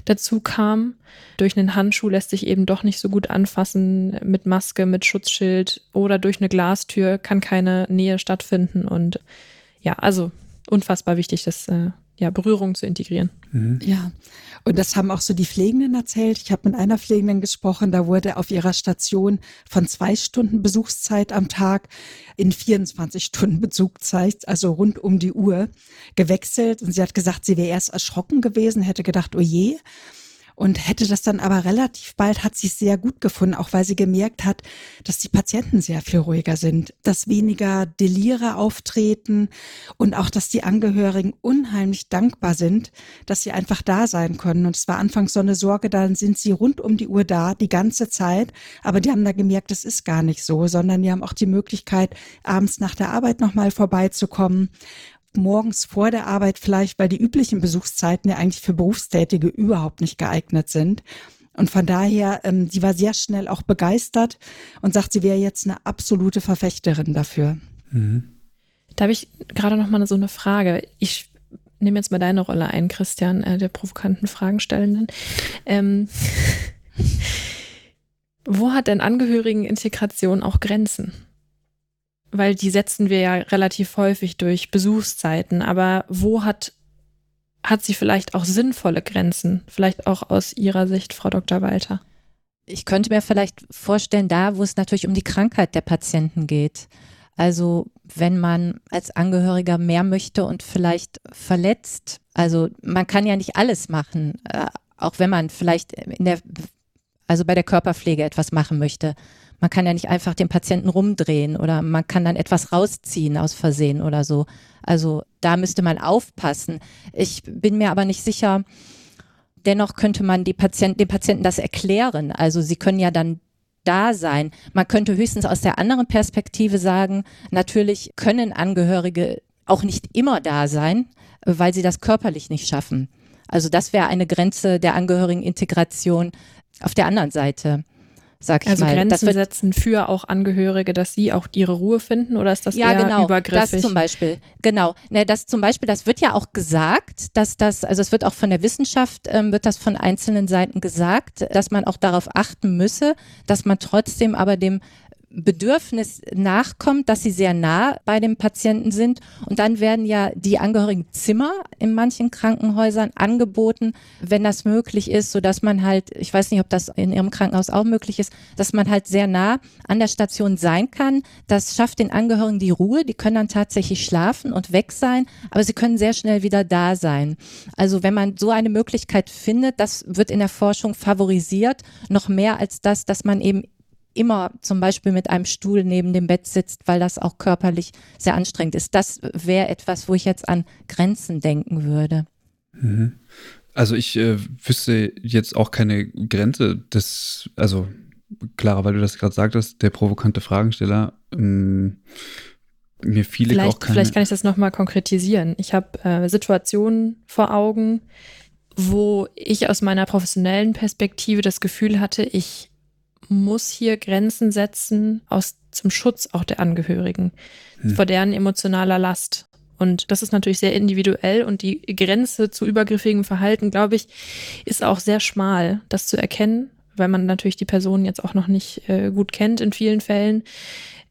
dazu kam. Durch einen Handschuh lässt sich eben doch nicht so gut anfassen, mit Maske, mit Schutzschild oder durch eine Glastür kann keine Nähe stattfinden. Und ja, also unfassbar wichtig, das äh, ja, Berührung zu integrieren. Mhm. Ja, und das haben auch so die Pflegenden erzählt. Ich habe mit einer Pflegenden gesprochen, da wurde auf ihrer Station von zwei Stunden Besuchszeit am Tag in 24 Stunden Besuchszeit, also rund um die Uhr, gewechselt. Und sie hat gesagt, sie wäre erst erschrocken gewesen, hätte gedacht, oh je und hätte das dann aber relativ bald, hat sie es sehr gut gefunden, auch weil sie gemerkt hat, dass die Patienten sehr viel ruhiger sind, dass weniger Delire auftreten und auch, dass die Angehörigen unheimlich dankbar sind, dass sie einfach da sein können. Und es war anfangs so eine Sorge, dann sind sie rund um die Uhr da, die ganze Zeit, aber die haben da gemerkt, das ist gar nicht so, sondern die haben auch die Möglichkeit, abends nach der Arbeit nochmal vorbeizukommen morgens vor der Arbeit vielleicht, weil die üblichen Besuchszeiten ja eigentlich für Berufstätige überhaupt nicht geeignet sind. Und von daher, ähm, sie war sehr schnell auch begeistert und sagt, sie wäre jetzt eine absolute Verfechterin dafür. Mhm. Da habe ich gerade noch mal so eine Frage. Ich nehme jetzt mal deine Rolle ein, Christian, äh, der provokanten Fragenstellenden. Ähm, wo hat denn Angehörigenintegration auch Grenzen? Weil die setzen wir ja relativ häufig durch Besuchszeiten. Aber wo hat, hat sie vielleicht auch sinnvolle Grenzen? Vielleicht auch aus Ihrer Sicht, Frau Dr. Walter? Ich könnte mir vielleicht vorstellen, da, wo es natürlich um die Krankheit der Patienten geht. Also wenn man als Angehöriger mehr möchte und vielleicht verletzt, also man kann ja nicht alles machen, äh, auch wenn man vielleicht in der, also bei der Körperpflege etwas machen möchte. Man kann ja nicht einfach den Patienten rumdrehen oder man kann dann etwas rausziehen aus Versehen oder so. Also da müsste man aufpassen. Ich bin mir aber nicht sicher, Dennoch könnte man die Patienten, den Patienten das erklären. Also sie können ja dann da sein. Man könnte höchstens aus der anderen Perspektive sagen, natürlich können Angehörige auch nicht immer da sein, weil sie das körperlich nicht schaffen. Also das wäre eine Grenze der Angehörigenintegration auf der anderen Seite sag ich also mal. Grenzen setzen für auch Angehörige, dass sie auch ihre Ruhe finden oder ist das ja, eher genau, übergriffig? Das zum Beispiel, genau. Ne, das zum Beispiel, das wird ja auch gesagt, dass das, also es wird auch von der Wissenschaft, ähm, wird das von einzelnen Seiten gesagt, dass man auch darauf achten müsse, dass man trotzdem aber dem Bedürfnis nachkommt, dass sie sehr nah bei dem Patienten sind. Und dann werden ja die angehörigen Zimmer in manchen Krankenhäusern angeboten, wenn das möglich ist, so dass man halt, ich weiß nicht, ob das in Ihrem Krankenhaus auch möglich ist, dass man halt sehr nah an der Station sein kann. Das schafft den Angehörigen die Ruhe. Die können dann tatsächlich schlafen und weg sein, aber sie können sehr schnell wieder da sein. Also wenn man so eine Möglichkeit findet, das wird in der Forschung favorisiert, noch mehr als das, dass man eben immer zum Beispiel mit einem Stuhl neben dem Bett sitzt, weil das auch körperlich sehr anstrengend ist. Das wäre etwas, wo ich jetzt an Grenzen denken würde. Mhm. Also ich äh, wüsste jetzt auch keine Grenze des, also Clara, weil du das gerade sagtest, der provokante Fragensteller, ähm, mir viele vielleicht, auch keine Vielleicht kann ich das nochmal konkretisieren. Ich habe äh, Situationen vor Augen, wo ich aus meiner professionellen Perspektive das Gefühl hatte, ich muss hier Grenzen setzen aus zum Schutz auch der Angehörigen hm. vor deren emotionaler Last. Und das ist natürlich sehr individuell und die Grenze zu übergriffigem Verhalten, glaube ich, ist auch sehr schmal, das zu erkennen, weil man natürlich die Person jetzt auch noch nicht äh, gut kennt in vielen Fällen.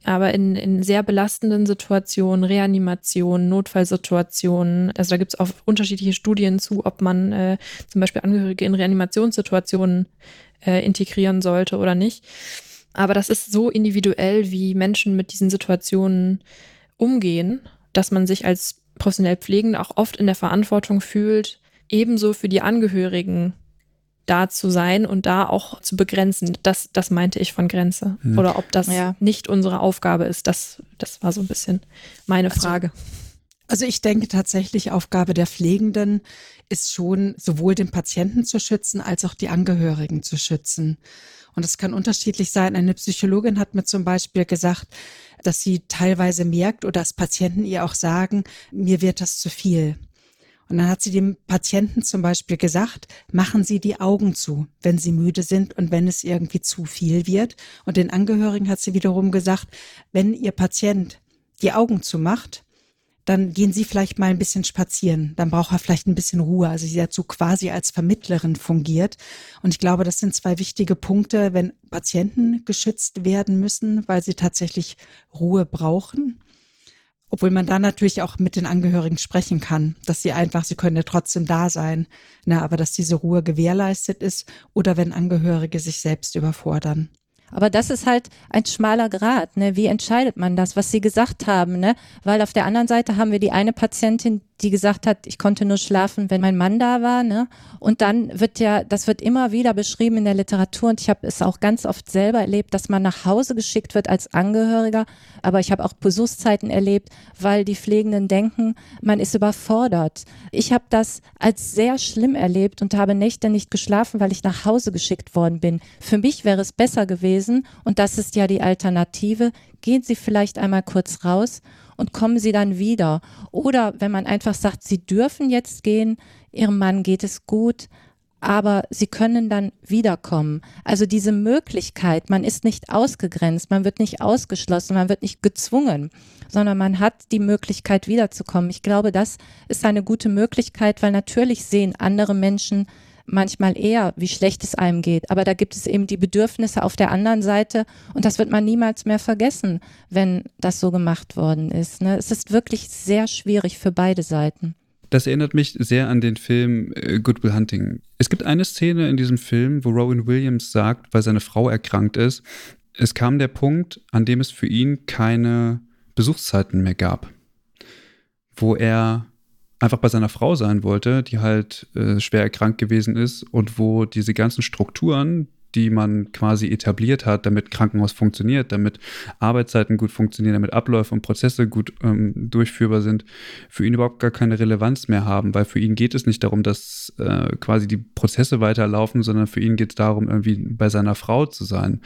Aber in, in sehr belastenden Situationen, Reanimationen, Notfallsituationen, also da gibt es auch unterschiedliche Studien zu, ob man äh, zum Beispiel Angehörige in Reanimationssituationen äh, integrieren sollte oder nicht. Aber das ist so individuell, wie Menschen mit diesen Situationen umgehen, dass man sich als professionell Pflegende auch oft in der Verantwortung fühlt, ebenso für die Angehörigen da zu sein und da auch zu begrenzen. Das, das meinte ich von Grenze. Hm. Oder ob das ja. nicht unsere Aufgabe ist. Das, das war so ein bisschen meine also, Frage. Also ich denke tatsächlich, Aufgabe der Pflegenden ist schon sowohl den Patienten zu schützen als auch die Angehörigen zu schützen. Und es kann unterschiedlich sein. Eine Psychologin hat mir zum Beispiel gesagt, dass sie teilweise merkt oder dass Patienten ihr auch sagen, mir wird das zu viel. Und dann hat sie dem Patienten zum Beispiel gesagt, machen Sie die Augen zu, wenn Sie müde sind und wenn es irgendwie zu viel wird. Und den Angehörigen hat sie wiederum gesagt, wenn Ihr Patient die Augen zumacht, dann gehen Sie vielleicht mal ein bisschen spazieren. Dann braucht er vielleicht ein bisschen Ruhe. Also sie dazu quasi als Vermittlerin fungiert. Und ich glaube, das sind zwei wichtige Punkte, wenn Patienten geschützt werden müssen, weil sie tatsächlich Ruhe brauchen. Obwohl man da natürlich auch mit den Angehörigen sprechen kann, dass sie einfach, sie können ja trotzdem da sein, na, aber dass diese Ruhe gewährleistet ist oder wenn Angehörige sich selbst überfordern. Aber das ist halt ein schmaler Grad. Ne? Wie entscheidet man das, was Sie gesagt haben? Ne? Weil auf der anderen Seite haben wir die eine Patientin, die gesagt hat, ich konnte nur schlafen, wenn mein Mann da war. Ne? Und dann wird ja, das wird immer wieder beschrieben in der Literatur und ich habe es auch ganz oft selber erlebt, dass man nach Hause geschickt wird als Angehöriger. Aber ich habe auch Besuchszeiten erlebt, weil die Pflegenden denken, man ist überfordert. Ich habe das als sehr schlimm erlebt und habe Nächte nicht geschlafen, weil ich nach Hause geschickt worden bin. Für mich wäre es besser gewesen, und das ist ja die Alternative, gehen Sie vielleicht einmal kurz raus und kommen sie dann wieder. Oder wenn man einfach sagt, sie dürfen jetzt gehen, ihrem Mann geht es gut, aber sie können dann wiederkommen. Also diese Möglichkeit, man ist nicht ausgegrenzt, man wird nicht ausgeschlossen, man wird nicht gezwungen, sondern man hat die Möglichkeit wiederzukommen. Ich glaube, das ist eine gute Möglichkeit, weil natürlich sehen andere Menschen manchmal eher, wie schlecht es einem geht. Aber da gibt es eben die Bedürfnisse auf der anderen Seite und das wird man niemals mehr vergessen, wenn das so gemacht worden ist. Ne? Es ist wirklich sehr schwierig für beide Seiten. Das erinnert mich sehr an den Film äh, Good Will Hunting. Es gibt eine Szene in diesem Film, wo Rowan Williams sagt, weil seine Frau erkrankt ist, es kam der Punkt, an dem es für ihn keine Besuchszeiten mehr gab. Wo er einfach bei seiner Frau sein wollte, die halt äh, schwer erkrankt gewesen ist und wo diese ganzen Strukturen, die man quasi etabliert hat, damit Krankenhaus funktioniert, damit Arbeitszeiten gut funktionieren, damit Abläufe und Prozesse gut ähm, durchführbar sind, für ihn überhaupt gar keine Relevanz mehr haben, weil für ihn geht es nicht darum, dass äh, quasi die Prozesse weiterlaufen, sondern für ihn geht es darum, irgendwie bei seiner Frau zu sein.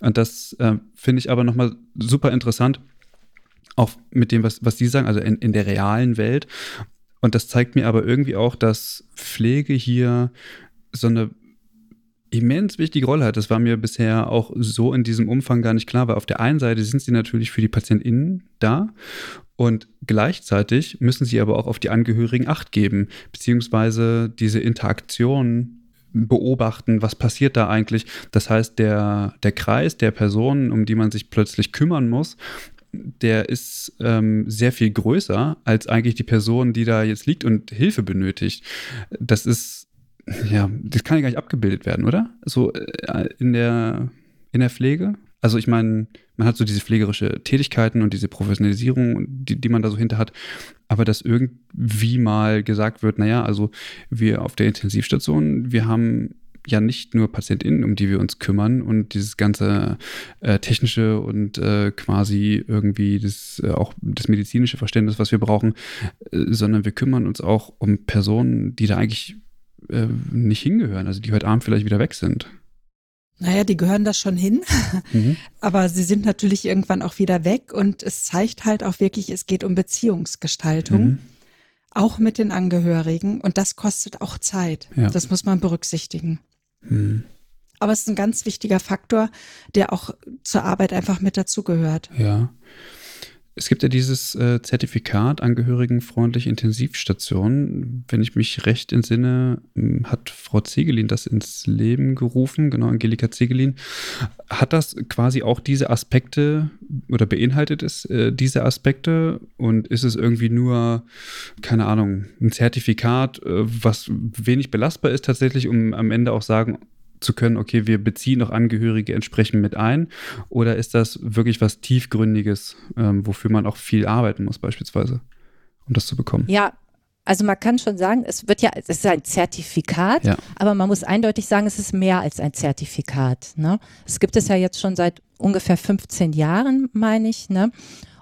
Und das äh, finde ich aber nochmal super interessant, auch mit dem, was, was Sie sagen, also in, in der realen Welt. Und das zeigt mir aber irgendwie auch, dass Pflege hier so eine immens wichtige Rolle hat. Das war mir bisher auch so in diesem Umfang gar nicht klar, weil auf der einen Seite sind sie natürlich für die PatientInnen da und gleichzeitig müssen sie aber auch auf die Angehörigen Acht geben, beziehungsweise diese Interaktion beobachten, was passiert da eigentlich. Das heißt, der, der Kreis der Personen, um die man sich plötzlich kümmern muss, der ist ähm, sehr viel größer als eigentlich die Person, die da jetzt liegt und Hilfe benötigt. Das ist, ja, das kann ja gar nicht abgebildet werden, oder? So äh, in der, in der Pflege. Also ich meine, man hat so diese pflegerische Tätigkeiten und diese Professionalisierung, die, die man da so hinter hat, aber dass irgendwie mal gesagt wird, naja, also wir auf der Intensivstation, wir haben ja nicht nur PatientInnen, um die wir uns kümmern und dieses ganze äh, technische und äh, quasi irgendwie das, äh, auch das medizinische Verständnis, was wir brauchen, äh, sondern wir kümmern uns auch um Personen, die da eigentlich äh, nicht hingehören, also die heute Abend vielleicht wieder weg sind. Naja, die gehören da schon hin, mhm. aber sie sind natürlich irgendwann auch wieder weg und es zeigt halt auch wirklich, es geht um Beziehungsgestaltung. Mhm auch mit den Angehörigen und das kostet auch Zeit. Ja. Das muss man berücksichtigen. Aber es ist ein ganz wichtiger Faktor, der auch zur Arbeit einfach mit dazugehört. Ja. Es gibt ja dieses äh, Zertifikat angehörigenfreundliche Intensivstation. Wenn ich mich recht entsinne, hm, hat Frau Zegelin das ins Leben gerufen, genau, Angelika Zegelin. Hat das quasi auch diese Aspekte oder beinhaltet es äh, diese Aspekte? Und ist es irgendwie nur, keine Ahnung, ein Zertifikat, äh, was wenig belastbar ist tatsächlich, um am Ende auch sagen, zu können, okay, wir beziehen noch Angehörige entsprechend mit ein? Oder ist das wirklich was Tiefgründiges, ähm, wofür man auch viel arbeiten muss, beispielsweise, um das zu bekommen? Ja, also man kann schon sagen, es wird ja, es ist ein Zertifikat, ja. aber man muss eindeutig sagen, es ist mehr als ein Zertifikat. Ne? Es gibt es ja jetzt schon seit ungefähr 15 Jahren, meine ich. Ne?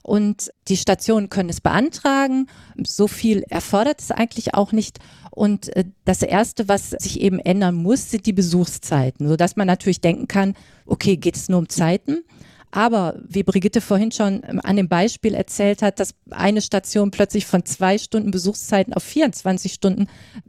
Und die Stationen können es beantragen. So viel erfordert es eigentlich auch nicht. Und äh, das Erste, was sich eben ändern muss, sind die Besuchszeiten, sodass man natürlich denken kann, okay, geht es nur um Zeiten? Aber wie Brigitte vorhin schon ähm, an dem Beispiel erzählt hat, dass eine Station plötzlich von zwei Stunden Besuchszeiten auf 24 Stunden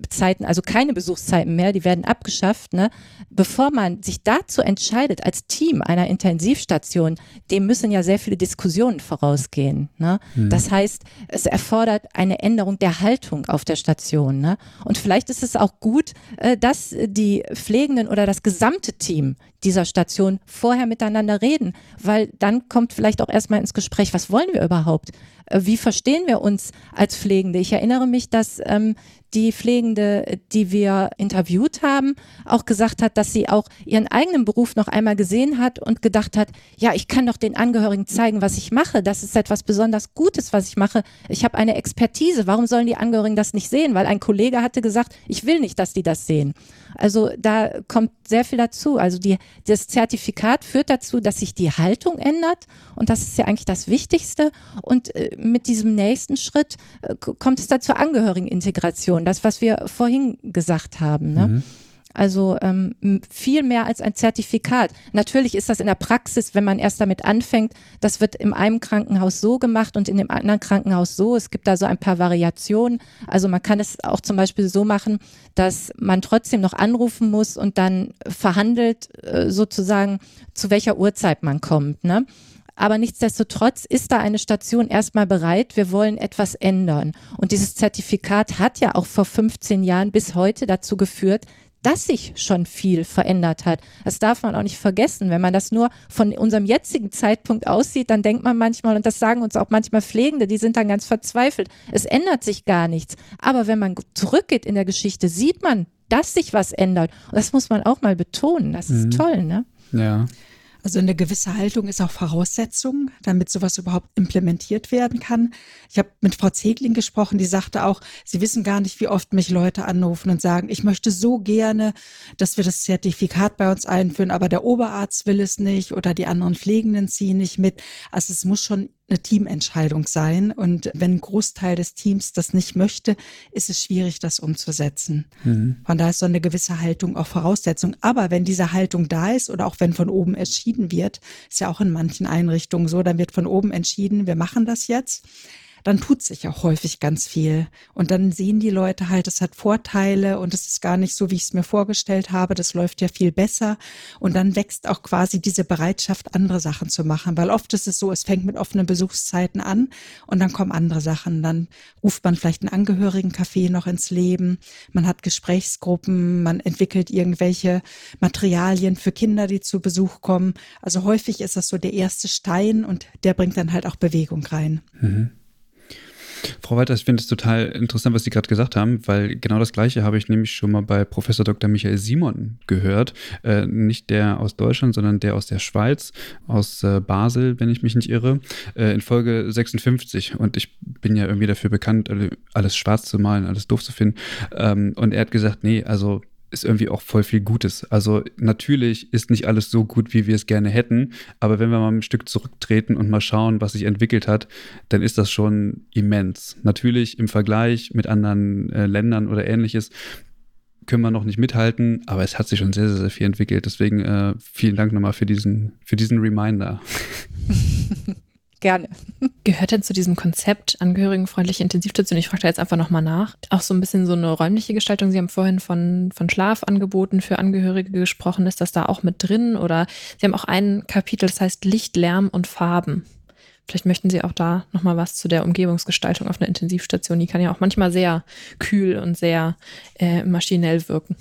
Zeiten, also keine Besuchszeiten mehr, die werden abgeschafft. Ne? Bevor man sich dazu entscheidet, als Team einer Intensivstation, dem müssen ja sehr viele Diskussionen vorausgehen. Ne? Mhm. Das heißt, es erfordert eine Änderung der Haltung auf der Station. Ne? Und vielleicht ist es auch gut, äh, dass die Pflegenden oder das gesamte Team dieser Station vorher miteinander reden, weil dann kommt vielleicht auch erstmal ins Gespräch, was wollen wir überhaupt? Äh, wie verstehen wir uns als Pflegende? Ich erinnere mich, dass ähm, die Pflegende, die wir interviewt haben, auch gesagt hat, dass sie auch ihren eigenen Beruf noch einmal gesehen hat und gedacht hat, ja, ich kann doch den Angehörigen zeigen, was ich mache. Das ist etwas besonders Gutes, was ich mache. Ich habe eine Expertise. Warum sollen die Angehörigen das nicht sehen? Weil ein Kollege hatte gesagt, ich will nicht, dass die das sehen. Also da kommt sehr viel dazu. Also die, das Zertifikat führt dazu, dass sich die Haltung ändert und das ist ja eigentlich das Wichtigste. Und äh, mit diesem nächsten Schritt äh, kommt es dann zur Angehörigenintegration, das, was wir vorhin gesagt haben. Ne? Mhm. Also ähm, viel mehr als ein Zertifikat. Natürlich ist das in der Praxis, wenn man erst damit anfängt, das wird in einem Krankenhaus so gemacht und in dem anderen Krankenhaus so. Es gibt da so ein paar Variationen. Also man kann es auch zum Beispiel so machen, dass man trotzdem noch anrufen muss und dann verhandelt äh, sozusagen, zu welcher Uhrzeit man kommt. Ne? Aber nichtsdestotrotz ist da eine Station erstmal bereit, wir wollen etwas ändern. Und dieses Zertifikat hat ja auch vor 15 Jahren bis heute dazu geführt, dass sich schon viel verändert hat. Das darf man auch nicht vergessen. Wenn man das nur von unserem jetzigen Zeitpunkt aussieht, dann denkt man manchmal, und das sagen uns auch manchmal Pflegende, die sind dann ganz verzweifelt. Es ändert sich gar nichts. Aber wenn man zurückgeht in der Geschichte, sieht man, dass sich was ändert. Und das muss man auch mal betonen. Das ist mhm. toll, ne? Ja. Also eine gewisse Haltung ist auch Voraussetzung, damit sowas überhaupt implementiert werden kann. Ich habe mit Frau Zegling gesprochen, die sagte auch, sie wissen gar nicht, wie oft mich Leute anrufen und sagen, ich möchte so gerne, dass wir das Zertifikat bei uns einführen, aber der Oberarzt will es nicht oder die anderen Pflegenden ziehen nicht mit. Also es muss schon eine Teamentscheidung sein. Und wenn ein Großteil des Teams das nicht möchte, ist es schwierig, das umzusetzen. Mhm. Von daher ist so eine gewisse Haltung auch Voraussetzung. Aber wenn diese Haltung da ist oder auch wenn von oben entschieden wird, ist ja auch in manchen Einrichtungen so, dann wird von oben entschieden, wir machen das jetzt dann tut sich auch häufig ganz viel. Und dann sehen die Leute halt, es hat Vorteile und es ist gar nicht so, wie ich es mir vorgestellt habe. Das läuft ja viel besser. Und dann wächst auch quasi diese Bereitschaft, andere Sachen zu machen. Weil oft ist es so, es fängt mit offenen Besuchszeiten an und dann kommen andere Sachen. Dann ruft man vielleicht einen Angehörigencafé noch ins Leben. Man hat Gesprächsgruppen, man entwickelt irgendwelche Materialien für Kinder, die zu Besuch kommen. Also häufig ist das so der erste Stein und der bringt dann halt auch Bewegung rein. Mhm. Frau Walter, ich finde es total interessant, was Sie gerade gesagt haben, weil genau das Gleiche habe ich nämlich schon mal bei Professor Dr. Michael Simon gehört. Äh, nicht der aus Deutschland, sondern der aus der Schweiz, aus äh, Basel, wenn ich mich nicht irre, äh, in Folge 56. Und ich bin ja irgendwie dafür bekannt, alles schwarz zu malen, alles doof zu finden. Ähm, und er hat gesagt, nee, also ist irgendwie auch voll viel Gutes. Also natürlich ist nicht alles so gut, wie wir es gerne hätten, aber wenn wir mal ein Stück zurücktreten und mal schauen, was sich entwickelt hat, dann ist das schon immens. Natürlich im Vergleich mit anderen äh, Ländern oder ähnliches können wir noch nicht mithalten, aber es hat sich schon sehr, sehr, sehr viel entwickelt. Deswegen äh, vielen Dank nochmal für diesen, für diesen Reminder. Gerne. Gehört denn zu diesem Konzept angehörigenfreundliche Intensivstation? Ich frage da jetzt einfach nochmal nach. Auch so ein bisschen so eine räumliche Gestaltung. Sie haben vorhin von, von Schlafangeboten für Angehörige gesprochen. Ist das da auch mit drin? Oder Sie haben auch ein Kapitel, das heißt Licht, Lärm und Farben. Vielleicht möchten Sie auch da nochmal was zu der Umgebungsgestaltung auf einer Intensivstation. Die kann ja auch manchmal sehr kühl und sehr äh, maschinell wirken.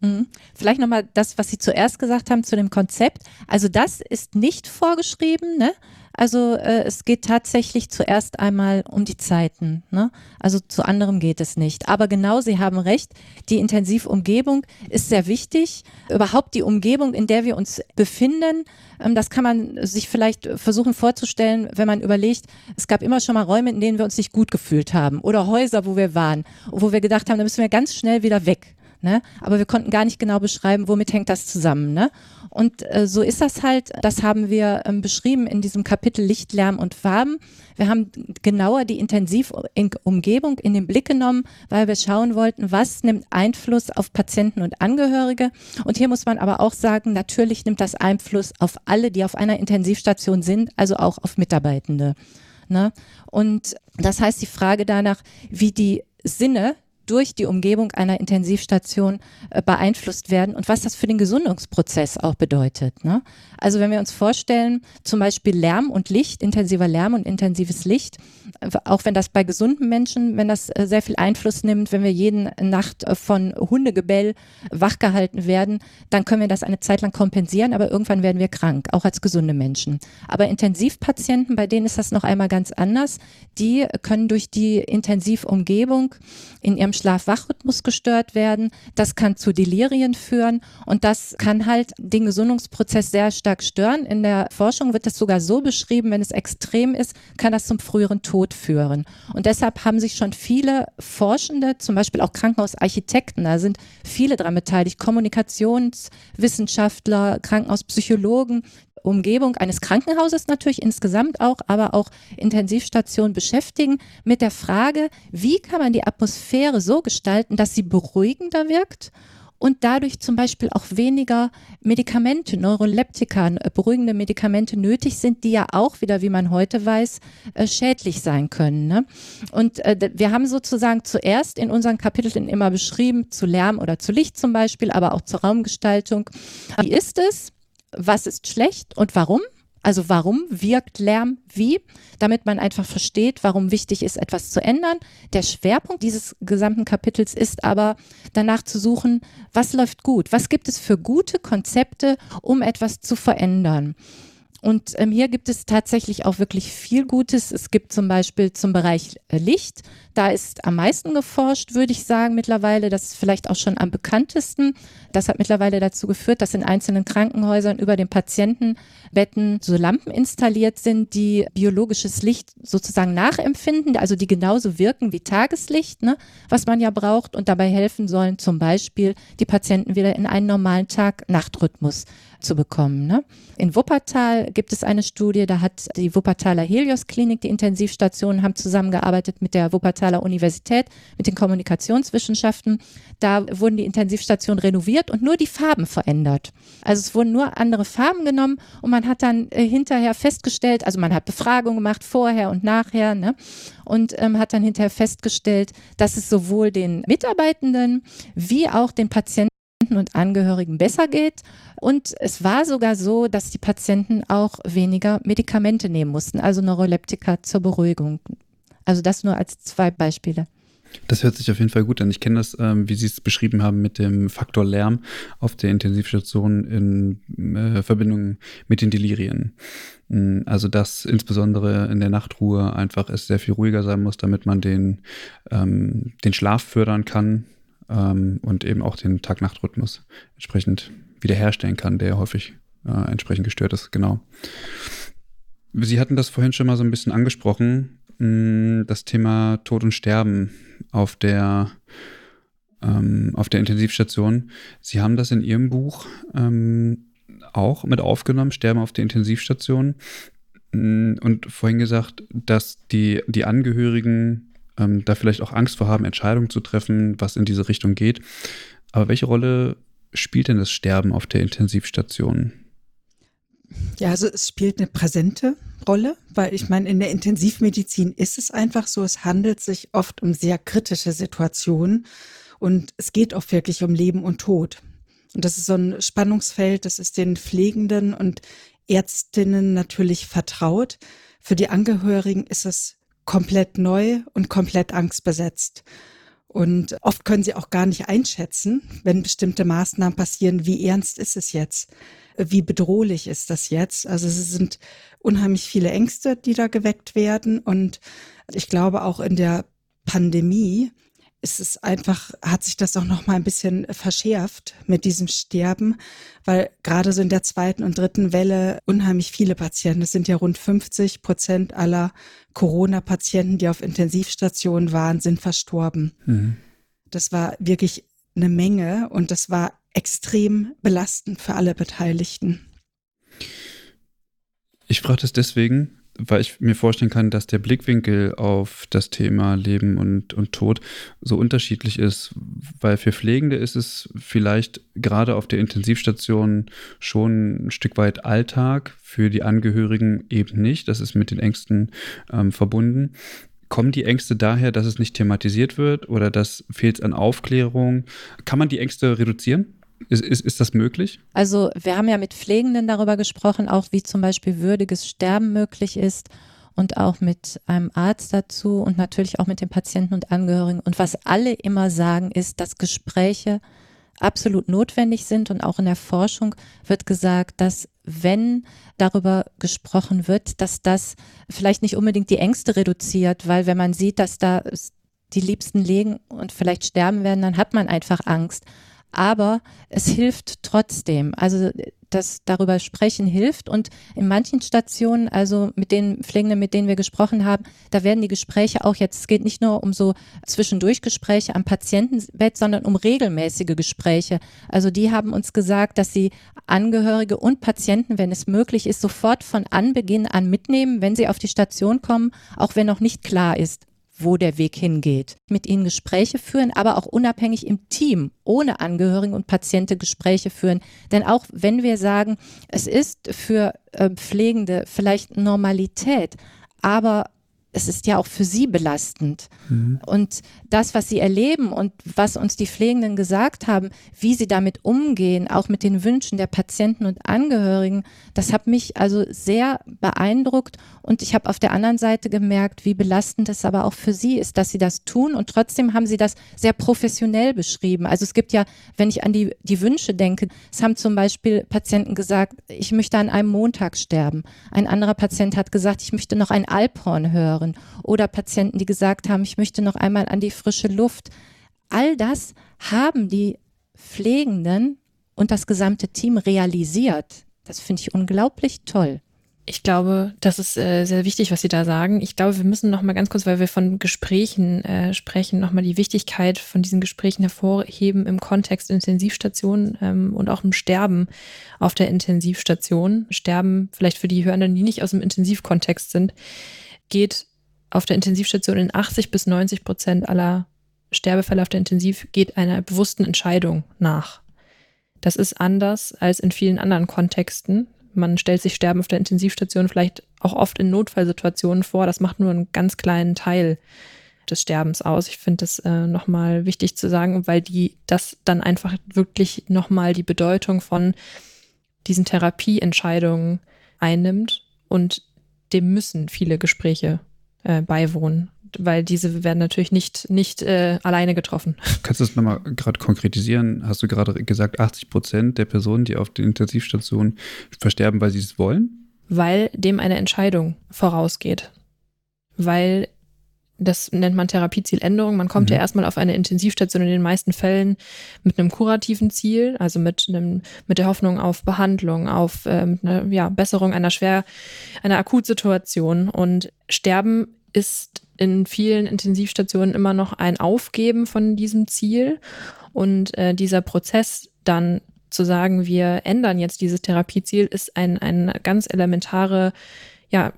Mhm. Vielleicht nochmal das, was Sie zuerst gesagt haben zu dem Konzept. Also das ist nicht vorgeschrieben. Ne? Also äh, es geht tatsächlich zuerst einmal um die Zeiten. Ne? Also zu anderem geht es nicht. Aber genau, Sie haben recht, die Intensivumgebung ist sehr wichtig. Überhaupt die Umgebung, in der wir uns befinden, ähm, das kann man sich vielleicht versuchen vorzustellen, wenn man überlegt, es gab immer schon mal Räume, in denen wir uns nicht gut gefühlt haben oder Häuser, wo wir waren, wo wir gedacht haben, da müssen wir ganz schnell wieder weg. Ne? Aber wir konnten gar nicht genau beschreiben, womit hängt das zusammen. Ne? Und äh, so ist das halt, das haben wir ähm, beschrieben in diesem Kapitel Licht, Lärm und Farben. Wir haben genauer die Intensivumgebung in den Blick genommen, weil wir schauen wollten, was nimmt Einfluss auf Patienten und Angehörige. Und hier muss man aber auch sagen, natürlich nimmt das Einfluss auf alle, die auf einer Intensivstation sind, also auch auf Mitarbeitende. Ne? Und das heißt, die Frage danach, wie die Sinne durch die Umgebung einer Intensivstation äh, beeinflusst werden und was das für den Gesundungsprozess auch bedeutet. Ne? Also wenn wir uns vorstellen, zum Beispiel Lärm und Licht, intensiver Lärm und intensives Licht, auch wenn das bei gesunden Menschen, wenn das äh, sehr viel Einfluss nimmt, wenn wir jeden Nacht äh, von Hundegebell wachgehalten werden, dann können wir das eine Zeit lang kompensieren, aber irgendwann werden wir krank, auch als gesunde Menschen. Aber Intensivpatienten, bei denen ist das noch einmal ganz anders. Die können durch die Intensivumgebung in ihrem Schlaf-Wach-Rhythmus gestört werden. Das kann zu Delirien führen und das kann halt den Gesundungsprozess sehr stark stören. In der Forschung wird das sogar so beschrieben, wenn es extrem ist, kann das zum früheren Tod führen. Und deshalb haben sich schon viele Forschende, zum Beispiel auch Krankenhausarchitekten, da sind viele daran beteiligt, Kommunikationswissenschaftler, Krankenhauspsychologen, Umgebung eines Krankenhauses natürlich insgesamt auch, aber auch Intensivstationen beschäftigen mit der Frage, wie kann man die Atmosphäre so gestalten, dass sie beruhigender wirkt und dadurch zum Beispiel auch weniger Medikamente, Neuroleptika, äh, beruhigende Medikamente nötig sind, die ja auch wieder, wie man heute weiß, äh, schädlich sein können. Ne? Und äh, wir haben sozusagen zuerst in unseren Kapiteln immer beschrieben, zu Lärm oder zu Licht zum Beispiel, aber auch zur Raumgestaltung. Wie ist es? was ist schlecht und warum. Also warum wirkt Lärm wie, damit man einfach versteht, warum wichtig ist, etwas zu ändern. Der Schwerpunkt dieses gesamten Kapitels ist aber danach zu suchen, was läuft gut, was gibt es für gute Konzepte, um etwas zu verändern. Und ähm, hier gibt es tatsächlich auch wirklich viel Gutes. Es gibt zum Beispiel zum Bereich äh, Licht. Da ist am meisten geforscht, würde ich sagen, mittlerweile. Das ist vielleicht auch schon am bekanntesten. Das hat mittlerweile dazu geführt, dass in einzelnen Krankenhäusern über den Patientenbetten so Lampen installiert sind, die biologisches Licht sozusagen nachempfinden, also die genauso wirken wie Tageslicht, ne, was man ja braucht und dabei helfen sollen, zum Beispiel die Patienten wieder in einen normalen Tag-Nacht-Rhythmus zu bekommen. Ne? In Wuppertal gibt es eine Studie, da hat die Wuppertaler Helios Klinik, die Intensivstationen, haben zusammengearbeitet mit der Wuppertaler Universität, mit den Kommunikationswissenschaften. Da wurden die Intensivstationen renoviert und nur die Farben verändert. Also es wurden nur andere Farben genommen und man hat dann äh, hinterher festgestellt, also man hat Befragungen gemacht vorher und nachher, ne? und ähm, hat dann hinterher festgestellt, dass es sowohl den Mitarbeitenden wie auch den Patienten und Angehörigen besser geht. Und es war sogar so, dass die Patienten auch weniger Medikamente nehmen mussten, also Neuroleptika zur Beruhigung. Also das nur als zwei Beispiele. Das hört sich auf jeden Fall gut an. Ich kenne das, ähm, wie Sie es beschrieben haben, mit dem Faktor Lärm auf der Intensivstation in äh, Verbindung mit den Delirien. Mm, also, dass insbesondere in der Nachtruhe einfach es sehr viel ruhiger sein muss, damit man den, ähm, den Schlaf fördern kann, ähm, und eben auch den Tag-Nacht-Rhythmus entsprechend wiederherstellen kann, der häufig äh, entsprechend gestört ist. Genau. Sie hatten das vorhin schon mal so ein bisschen angesprochen, mh, das Thema Tod und Sterben auf der ähm, auf der Intensivstation. Sie haben das in Ihrem Buch ähm, auch mit aufgenommen, Sterben auf der Intensivstation. Und vorhin gesagt, dass die, die Angehörigen ähm, da vielleicht auch Angst vor haben, Entscheidungen zu treffen, was in diese Richtung geht. Aber welche Rolle spielt denn das Sterben auf der Intensivstation? Ja, also es spielt eine präsente Rolle, weil ich meine, in der Intensivmedizin ist es einfach so, es handelt sich oft um sehr kritische Situationen und es geht auch wirklich um Leben und Tod. Und das ist so ein Spannungsfeld, das ist den Pflegenden und Ärztinnen natürlich vertraut. Für die Angehörigen ist es komplett neu und komplett angstbesetzt. Und oft können sie auch gar nicht einschätzen, wenn bestimmte Maßnahmen passieren, wie ernst ist es jetzt? Wie bedrohlich ist das jetzt? Also es sind unheimlich viele Ängste, die da geweckt werden. Und ich glaube auch in der Pandemie ist es einfach, hat sich das auch noch mal ein bisschen verschärft mit diesem Sterben, weil gerade so in der zweiten und dritten Welle unheimlich viele Patienten, es sind ja rund 50 Prozent aller Corona-Patienten, die auf Intensivstationen waren, sind verstorben. Mhm. Das war wirklich eine Menge und das war extrem belastend für alle Beteiligten. Ich frage das deswegen, weil ich mir vorstellen kann, dass der Blickwinkel auf das Thema Leben und, und Tod so unterschiedlich ist, weil für Pflegende ist es vielleicht gerade auf der Intensivstation schon ein Stück weit Alltag, für die Angehörigen eben nicht. Das ist mit den Ängsten ähm, verbunden. Kommen die Ängste daher, dass es nicht thematisiert wird oder dass fehlt es an Aufklärung? Kann man die Ängste reduzieren? Ist, ist, ist das möglich? Also wir haben ja mit Pflegenden darüber gesprochen, auch wie zum Beispiel würdiges Sterben möglich ist und auch mit einem Arzt dazu und natürlich auch mit den Patienten und Angehörigen. Und was alle immer sagen, ist, dass Gespräche absolut notwendig sind und auch in der Forschung wird gesagt, dass wenn darüber gesprochen wird, dass das vielleicht nicht unbedingt die Ängste reduziert, weil wenn man sieht, dass da die Liebsten liegen und vielleicht sterben werden, dann hat man einfach Angst aber es hilft trotzdem. Also das darüber sprechen hilft und in manchen Stationen, also mit den Pflegenden, mit denen wir gesprochen haben, da werden die Gespräche auch jetzt, es geht nicht nur um so zwischendurch Gespräche am Patientenbett, sondern um regelmäßige Gespräche. Also die haben uns gesagt, dass sie Angehörige und Patienten, wenn es möglich ist, sofort von Anbeginn an mitnehmen, wenn sie auf die Station kommen, auch wenn noch nicht klar ist, wo der Weg hingeht. Mit ihnen Gespräche führen, aber auch unabhängig im Team, ohne Angehörigen und Patienten Gespräche führen. Denn auch wenn wir sagen, es ist für äh, Pflegende vielleicht Normalität, aber es ist ja auch für sie belastend. Mhm. Und das, was sie erleben und was uns die Pflegenden gesagt haben, wie sie damit umgehen, auch mit den Wünschen der Patienten und Angehörigen, das hat mich also sehr beeindruckt. Und ich habe auf der anderen Seite gemerkt, wie belastend es aber auch für sie ist, dass sie das tun. Und trotzdem haben sie das sehr professionell beschrieben. Also es gibt ja, wenn ich an die, die Wünsche denke, es haben zum Beispiel Patienten gesagt, ich möchte an einem Montag sterben. Ein anderer Patient hat gesagt, ich möchte noch ein Alphorn hören hören oder Patienten, die gesagt haben, ich möchte noch einmal an die frische Luft. All das haben die Pflegenden und das gesamte Team realisiert. Das finde ich unglaublich toll. Ich glaube, das ist äh, sehr wichtig, was Sie da sagen. Ich glaube, wir müssen noch mal ganz kurz, weil wir von Gesprächen äh, sprechen, noch mal die Wichtigkeit von diesen Gesprächen hervorheben im Kontext Intensivstation ähm, und auch im Sterben auf der Intensivstation. Sterben vielleicht für die Hörenden, die nicht aus dem Intensivkontext sind, geht auf der Intensivstation in 80 bis 90 Prozent aller Sterbefälle auf der Intensiv geht einer bewussten Entscheidung nach. Das ist anders als in vielen anderen Kontexten. Man stellt sich Sterben auf der Intensivstation vielleicht auch oft in Notfallsituationen vor. Das macht nur einen ganz kleinen Teil des Sterbens aus. Ich finde das äh, nochmal wichtig zu sagen, weil die das dann einfach wirklich nochmal die Bedeutung von diesen Therapieentscheidungen einnimmt und dem müssen viele Gespräche äh, beiwohnen, weil diese werden natürlich nicht, nicht äh, alleine getroffen. Kannst du das nochmal gerade konkretisieren? Hast du gerade gesagt, 80 Prozent der Personen, die auf den Intensivstationen versterben, weil sie es wollen? Weil dem eine Entscheidung vorausgeht. Weil das nennt man Therapiezieländerung. Man kommt mhm. ja erstmal auf eine Intensivstation in den meisten Fällen mit einem kurativen Ziel, also mit einem, mit der Hoffnung auf Behandlung, auf äh, einer ja, Besserung einer schwer, einer Akutsituation. Und Sterben ist in vielen Intensivstationen immer noch ein Aufgeben von diesem Ziel. Und äh, dieser Prozess dann zu sagen, wir ändern jetzt dieses Therapieziel, ist ein, ein ganz elementare ja,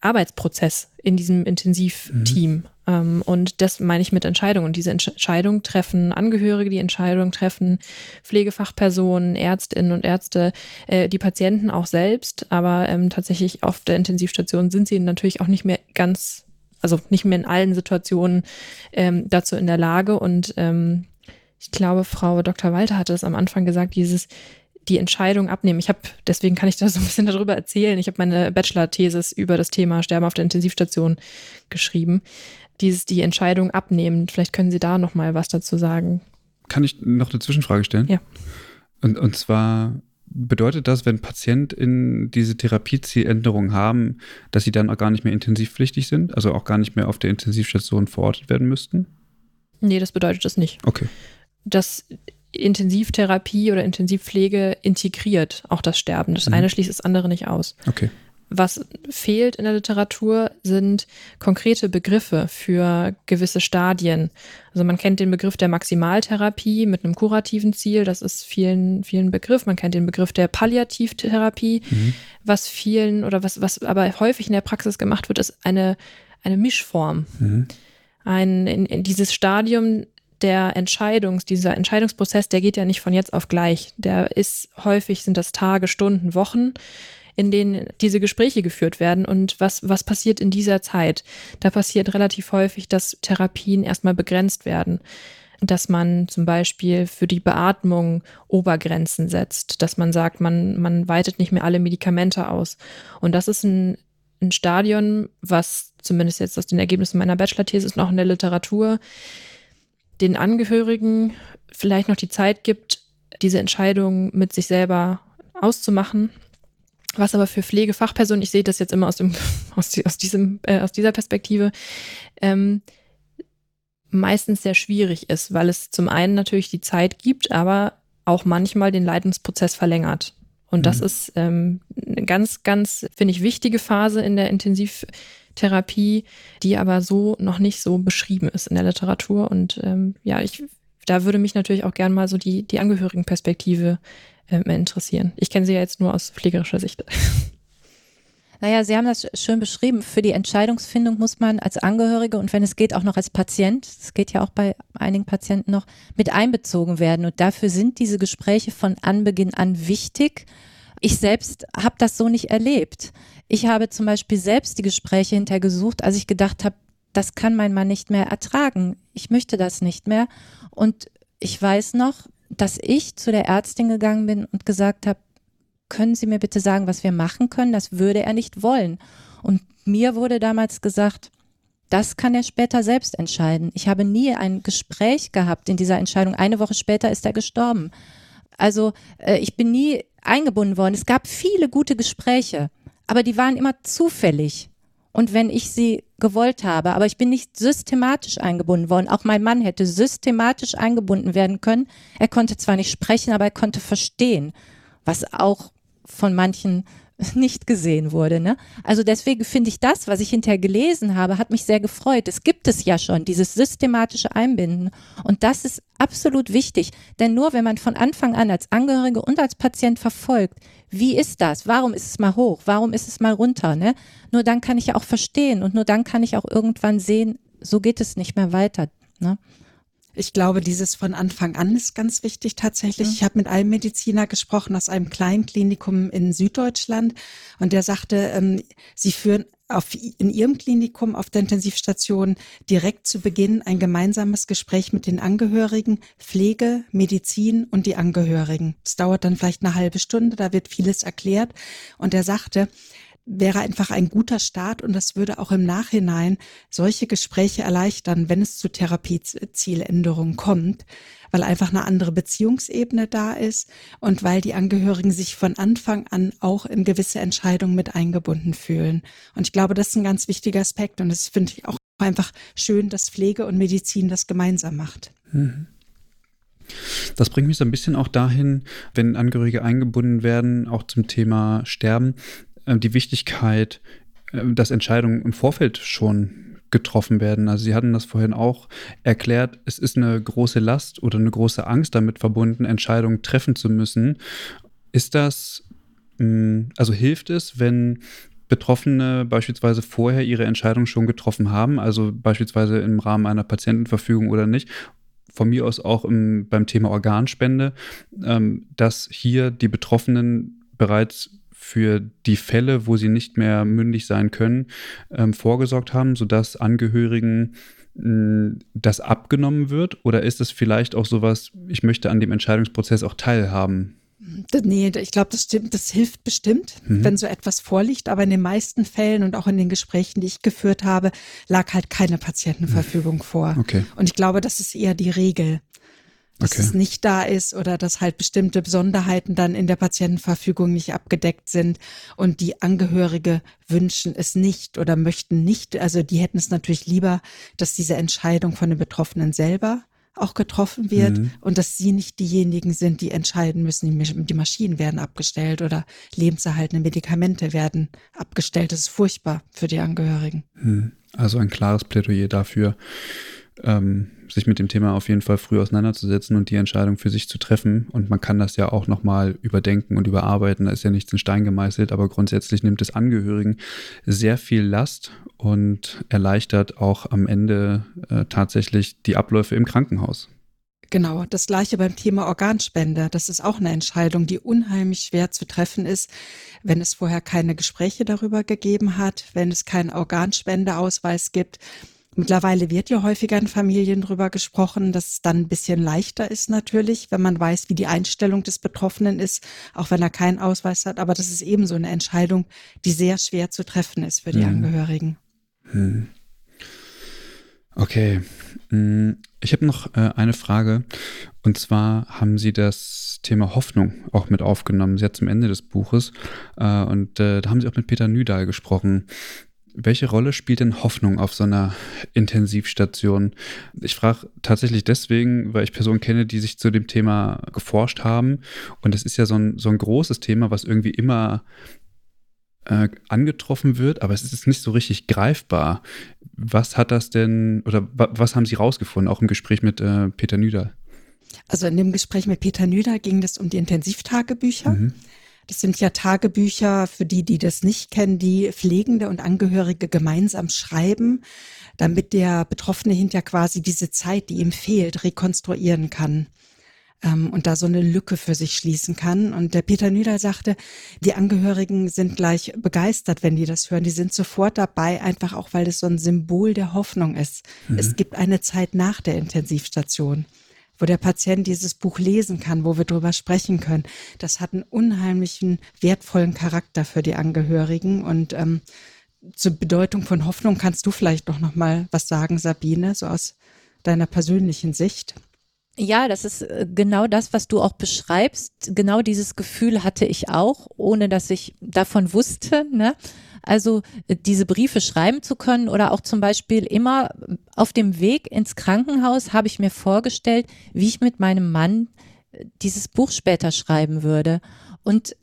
Arbeitsprozess in diesem Intensivteam. Mhm. Ähm, und das meine ich mit Entscheidungen. Und diese Entscheidung treffen Angehörige, die Entscheidung treffen Pflegefachpersonen, Ärztinnen und Ärzte, äh, die Patienten auch selbst. Aber ähm, tatsächlich auf der Intensivstation sind sie natürlich auch nicht mehr ganz, also nicht mehr in allen Situationen ähm, dazu in der Lage. Und ähm, ich glaube, Frau Dr. Walter hatte es am Anfang gesagt, dieses die Entscheidung abnehmen. Ich habe, deswegen kann ich da so ein bisschen darüber erzählen. Ich habe meine Bachelor-Thesis über das Thema Sterben auf der Intensivstation geschrieben. Dieses, die Entscheidung abnehmen. Vielleicht können Sie da noch mal was dazu sagen. Kann ich noch eine Zwischenfrage stellen? Ja. Und, und zwar bedeutet das, wenn PatientInnen diese Therapiezieländerung haben, dass sie dann auch gar nicht mehr intensivpflichtig sind? Also auch gar nicht mehr auf der Intensivstation verortet werden müssten? Nee, das bedeutet das nicht. Okay. Das Intensivtherapie oder Intensivpflege integriert auch das Sterben. Das mhm. eine schließt das andere nicht aus. Okay. Was fehlt in der Literatur sind konkrete Begriffe für gewisse Stadien. Also man kennt den Begriff der Maximaltherapie mit einem kurativen Ziel, das ist vielen, vielen Begriff. Man kennt den Begriff der Palliativtherapie. Mhm. Was vielen oder was, was aber häufig in der Praxis gemacht wird, ist eine, eine Mischform. Mhm. Ein, in, in dieses Stadium der Entscheidungs, dieser Entscheidungsprozess, der geht ja nicht von jetzt auf gleich. Der ist häufig sind das Tage, Stunden, Wochen, in denen diese Gespräche geführt werden. Und was, was passiert in dieser Zeit? Da passiert relativ häufig, dass Therapien erstmal begrenzt werden. Dass man zum Beispiel für die Beatmung Obergrenzen setzt, dass man sagt, man, man weitet nicht mehr alle Medikamente aus. Und das ist ein, ein Stadion, was zumindest jetzt aus den Ergebnissen meiner Bachelor-These ist, noch in der Literatur, den Angehörigen vielleicht noch die Zeit gibt, diese Entscheidung mit sich selber auszumachen. Was aber für Pflegefachpersonen, ich sehe das jetzt immer aus, dem, aus, aus, diesem, äh, aus dieser Perspektive, ähm, meistens sehr schwierig ist, weil es zum einen natürlich die Zeit gibt, aber auch manchmal den Leidensprozess verlängert. Und das mhm. ist ähm, eine ganz, ganz, finde ich, wichtige Phase in der Intensiv- Therapie, die aber so noch nicht so beschrieben ist in der Literatur. Und ähm, ja, ich, da würde mich natürlich auch gern mal so die, die Angehörigenperspektive äh, interessieren. Ich kenne sie ja jetzt nur aus pflegerischer Sicht. Naja, Sie haben das schön beschrieben. Für die Entscheidungsfindung muss man als Angehörige und wenn es geht auch noch als Patient, es geht ja auch bei einigen Patienten noch, mit einbezogen werden. Und dafür sind diese Gespräche von Anbeginn an wichtig Ich selbst habe das so nicht erlebt. Ich habe zum Beispiel selbst die Gespräche hintergesucht, als ich gedacht habe, das kann mein Mann nicht mehr ertragen. Ich möchte das nicht mehr. Und ich weiß noch, dass ich zu der Ärztin gegangen bin und gesagt habe, können Sie mir bitte sagen, was wir machen können? Das würde er nicht wollen. Und mir wurde damals gesagt, das kann er später selbst entscheiden. Ich habe nie ein Gespräch gehabt in dieser Entscheidung. Eine Woche später ist er gestorben. Also äh, ich bin nie eingebunden worden. Es gab viele gute Gespräche, aber die waren immer zufällig. Und wenn ich sie gewollt habe, aber ich bin nicht systematisch eingebunden worden. Auch mein Mann hätte systematisch eingebunden werden können. Er konnte zwar nicht sprechen, aber er konnte verstehen, was auch von manchen nicht gesehen wurde. Ne? Also deswegen finde ich das, was ich hinterher gelesen habe, hat mich sehr gefreut. Es gibt es ja schon, dieses systematische Einbinden. Und das ist absolut wichtig. Denn nur wenn man von Anfang an als Angehörige und als Patient verfolgt, wie ist das? Warum ist es mal hoch? Warum ist es mal runter? Ne? Nur dann kann ich ja auch verstehen und nur dann kann ich auch irgendwann sehen, so geht es nicht mehr weiter. Ne? Ich glaube, dieses von Anfang an ist ganz wichtig tatsächlich. Mhm. Ich habe mit einem Mediziner gesprochen aus einem kleinen Klinikum in Süddeutschland und der sagte, ähm, sie führen auf, in ihrem Klinikum auf der Intensivstation direkt zu Beginn ein gemeinsames Gespräch mit den Angehörigen, Pflege, Medizin und die Angehörigen. Es dauert dann vielleicht eine halbe Stunde, da wird vieles erklärt. Und er sagte, wäre einfach ein guter Start und das würde auch im Nachhinein solche Gespräche erleichtern, wenn es zu Therapiezieländerungen kommt, weil einfach eine andere Beziehungsebene da ist und weil die Angehörigen sich von Anfang an auch in gewisse Entscheidungen mit eingebunden fühlen. Und ich glaube, das ist ein ganz wichtiger Aspekt und das finde ich auch einfach schön, dass Pflege und Medizin das gemeinsam macht. Mhm. Das bringt mich so ein bisschen auch dahin, wenn Angehörige eingebunden werden, auch zum Thema Sterben, die Wichtigkeit, äh, dass Entscheidungen im Vorfeld schon getroffen werden. Also Sie hatten das vorhin auch erklärt, es ist eine große Last oder eine große Angst damit verbunden, Entscheidungen treffen zu müssen. Ist das, hm, also hilft es, wenn Betroffene beispielsweise vorher ihre Entscheidung schon getroffen haben, also beispielsweise im Rahmen einer Patientenverfügung oder nicht, von mir aus auch im, beim Thema Organspende, ähm, dass hier die Betroffenen bereits für die Fälle, wo sie nicht mehr mündig sein können, ähm, vorgesorgt haben, sodass Angehörigen das abgenommen wird? Oder ist es vielleicht auch sowas, ich möchte an dem Entscheidungsprozess auch teilhaben? Nee, ich glaube, das stimmt, das hilft bestimmt, mhm. wenn so etwas vorliegt. Aber in den meisten Fällen und auch in den Gesprächen, die ich geführt habe, lag halt keine Patientenverfügung mhm. vor. Okay. Und ich glaube, das ist eher die Regel dass okay. es nicht da ist oder dass halt bestimmte Besonderheiten dann in der Patientenverfügung nicht abgedeckt sind und die Angehörige wünschen es nicht oder möchten nicht. Also die hätten es natürlich lieber, dass diese Entscheidung von den Betroffenen selber auch getroffen wird mhm. und dass sie nicht diejenigen sind, die entscheiden müssen, die Maschinen werden abgestellt oder lebenserhaltende Medikamente werden abgestellt. Das ist furchtbar für die Angehörigen. Mhm. Also ein klares Plädoyer dafür, ähm, sich mit dem Thema auf jeden Fall früh auseinanderzusetzen und die Entscheidung für sich zu treffen. Und man kann das ja auch nochmal überdenken und überarbeiten. Da ist ja nichts in Stein gemeißelt, aber grundsätzlich nimmt es Angehörigen sehr viel Last und erleichtert auch am Ende äh, tatsächlich die Abläufe im Krankenhaus. Genau, das gleiche beim Thema Organspende. Das ist auch eine Entscheidung, die unheimlich schwer zu treffen ist, wenn es vorher keine Gespräche darüber gegeben hat, wenn es keinen Organspendeausweis gibt Mittlerweile wird ja häufiger in Familien drüber gesprochen, dass es dann ein bisschen leichter ist natürlich, wenn man weiß, wie die Einstellung des Betroffenen ist, auch wenn er keinen Ausweis hat. Aber das ist ebenso eine Entscheidung, die sehr schwer zu treffen ist für die hm. Angehörigen. Hm. Okay. Hm, ich habe noch äh, eine Frage. Und zwar haben Sie das Thema Hoffnung auch mit aufgenommen, sehr zum Ende des Buches. Äh, und äh, da haben Sie auch mit Peter Nüdahl gesprochen. Welche Rolle spielt denn Hoffnung auf so einer Intensivstation? Ich frage tatsächlich deswegen, weil ich Personen kenne, die sich zu dem Thema geforscht haben. Und es ist ja so ein, so ein großes Thema, was irgendwie immer äh, angetroffen wird, aber es ist nicht so richtig greifbar. Was hat das denn, oder was haben Sie rausgefunden, auch im Gespräch mit äh, Peter Nüder? Also in dem Gespräch mit Peter Nüder ging es um die Intensivtagebücher. Mhm. Das sind ja Tagebücher für die, die das nicht kennen, die Pflegende und Angehörige gemeinsam schreiben, damit der Betroffene hinter quasi diese Zeit, die ihm fehlt, rekonstruieren kann. ähm, und da so eine Lücke für sich schließen kann. Und der Peter Nüdal sagte, die Angehörigen sind gleich begeistert, wenn die das hören. Die sind sofort dabei, einfach auch, weil es so ein Symbol der Hoffnung ist. Mhm. Es gibt eine Zeit nach der Intensivstation wo der Patient dieses Buch lesen kann, wo wir drüber sprechen können. Das hat einen unheimlichen, wertvollen Charakter für die Angehörigen. Und ähm, zur Bedeutung von Hoffnung kannst du vielleicht doch noch mal was sagen, Sabine, so aus deiner persönlichen Sicht. Ja, das ist äh, genau das, was du auch beschreibst. Genau dieses Gefühl hatte ich auch, ohne dass ich davon wusste. Ne? Also äh, diese Briefe schreiben zu können oder auch zum Beispiel immer auf dem Weg ins Krankenhaus habe ich mir vorgestellt, wie ich mit meinem Mann äh, dieses Buch später schreiben würde. Und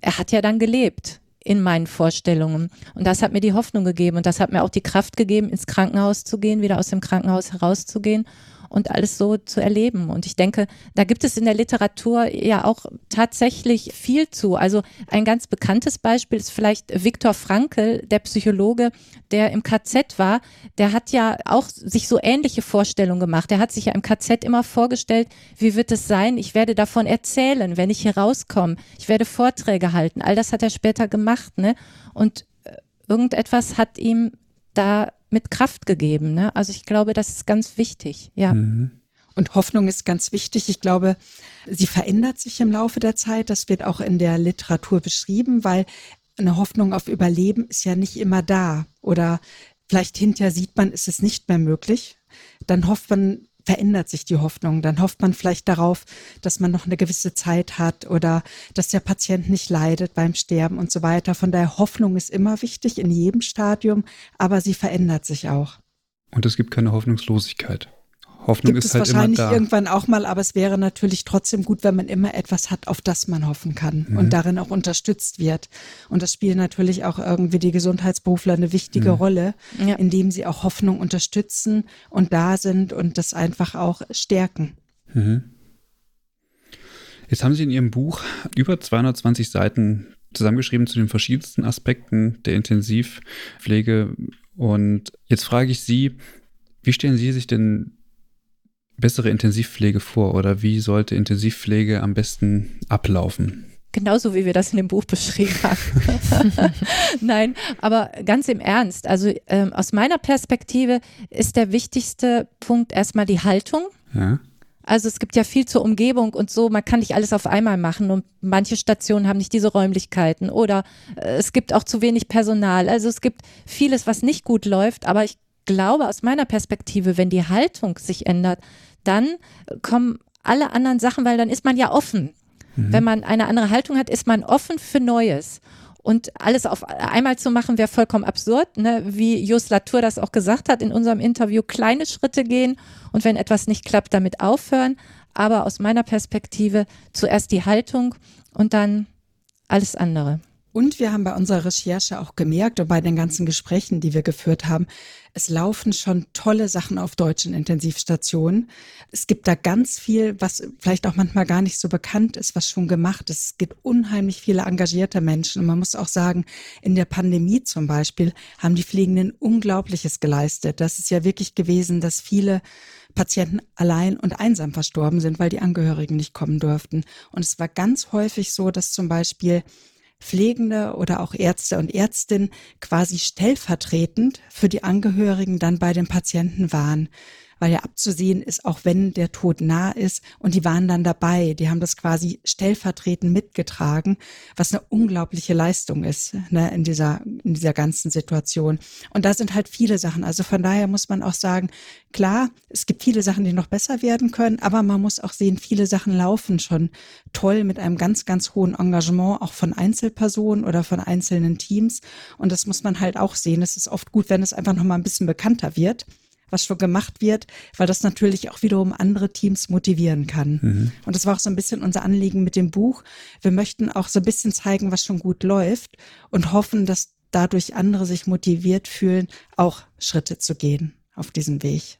er hat ja dann gelebt in meinen Vorstellungen. Und das hat mir die Hoffnung gegeben und das hat mir auch die Kraft gegeben, ins Krankenhaus zu gehen, wieder aus dem Krankenhaus herauszugehen und alles so zu erleben. Und ich denke, da gibt es in der Literatur ja auch tatsächlich viel zu. Also ein ganz bekanntes Beispiel ist vielleicht Viktor Frankl, der Psychologe, der im KZ war. Der hat ja auch sich so ähnliche Vorstellungen gemacht. Er hat sich ja im KZ immer vorgestellt, wie wird es sein? Ich werde davon erzählen, wenn ich hier rauskomme. Ich werde Vorträge halten. All das hat er später gemacht. Ne? Und äh, irgendetwas hat ihm da mit Kraft gegeben. Ne? Also ich glaube, das ist ganz wichtig, ja. Mhm. Und Hoffnung ist ganz wichtig. Ich glaube, sie verändert sich im Laufe der Zeit. Das wird auch in der Literatur beschrieben, weil eine Hoffnung auf Überleben ist ja nicht immer da. Oder vielleicht hinterher sieht man, ist es nicht mehr möglich. Dann hofft man verändert sich die Hoffnung. Dann hofft man vielleicht darauf, dass man noch eine gewisse Zeit hat oder dass der Patient nicht leidet beim Sterben und so weiter. Von daher Hoffnung ist immer wichtig in jedem Stadium, aber sie verändert sich auch. Und es gibt keine Hoffnungslosigkeit. Hoffnung Gibt ist halt wahrscheinlich immer da. irgendwann auch mal, aber es wäre natürlich trotzdem gut, wenn man immer etwas hat, auf das man hoffen kann mhm. und darin auch unterstützt wird. Und das spielen natürlich auch irgendwie die Gesundheitsberufler eine wichtige mhm. Rolle, ja. indem sie auch Hoffnung unterstützen und da sind und das einfach auch stärken. Mhm. Jetzt haben Sie in Ihrem Buch über 220 Seiten zusammengeschrieben zu den verschiedensten Aspekten der Intensivpflege. Und jetzt frage ich Sie, wie stellen Sie sich denn bessere Intensivpflege vor oder wie sollte Intensivpflege am besten ablaufen? Genauso wie wir das in dem Buch beschrieben haben. Nein, aber ganz im Ernst. Also ähm, aus meiner Perspektive ist der wichtigste Punkt erstmal die Haltung. Ja. Also es gibt ja viel zur Umgebung und so, man kann nicht alles auf einmal machen und manche Stationen haben nicht diese Räumlichkeiten oder äh, es gibt auch zu wenig Personal. Also es gibt vieles, was nicht gut läuft, aber ich glaube aus meiner Perspektive, wenn die Haltung sich ändert, dann kommen alle anderen Sachen, weil dann ist man ja offen. Mhm. Wenn man eine andere Haltung hat, ist man offen für Neues. Und alles auf einmal zu machen, wäre vollkommen absurd. Ne? Wie Just Latour das auch gesagt hat in unserem Interview, kleine Schritte gehen und wenn etwas nicht klappt, damit aufhören. Aber aus meiner Perspektive zuerst die Haltung und dann alles andere. Und wir haben bei unserer Recherche auch gemerkt und bei den ganzen Gesprächen, die wir geführt haben, es laufen schon tolle Sachen auf deutschen Intensivstationen. Es gibt da ganz viel, was vielleicht auch manchmal gar nicht so bekannt ist, was schon gemacht ist. Es gibt unheimlich viele engagierte Menschen. Und man muss auch sagen, in der Pandemie zum Beispiel haben die Pflegenden Unglaubliches geleistet. Das ist ja wirklich gewesen, dass viele Patienten allein und einsam verstorben sind, weil die Angehörigen nicht kommen durften. Und es war ganz häufig so, dass zum Beispiel Pflegende oder auch Ärzte und Ärztinnen quasi stellvertretend für die Angehörigen dann bei den Patienten waren weil ja abzusehen ist, auch wenn der Tod nah ist und die waren dann dabei, die haben das quasi stellvertretend mitgetragen, was eine unglaubliche Leistung ist ne, in dieser in dieser ganzen Situation. Und da sind halt viele Sachen. Also von daher muss man auch sagen, klar, es gibt viele Sachen, die noch besser werden können, aber man muss auch sehen, viele Sachen laufen schon toll mit einem ganz ganz hohen Engagement auch von Einzelpersonen oder von einzelnen Teams. Und das muss man halt auch sehen. Es ist oft gut, wenn es einfach noch mal ein bisschen bekannter wird was schon gemacht wird, weil das natürlich auch wiederum andere Teams motivieren kann. Mhm. Und das war auch so ein bisschen unser Anliegen mit dem Buch. Wir möchten auch so ein bisschen zeigen, was schon gut läuft und hoffen, dass dadurch andere sich motiviert fühlen, auch Schritte zu gehen auf diesem Weg.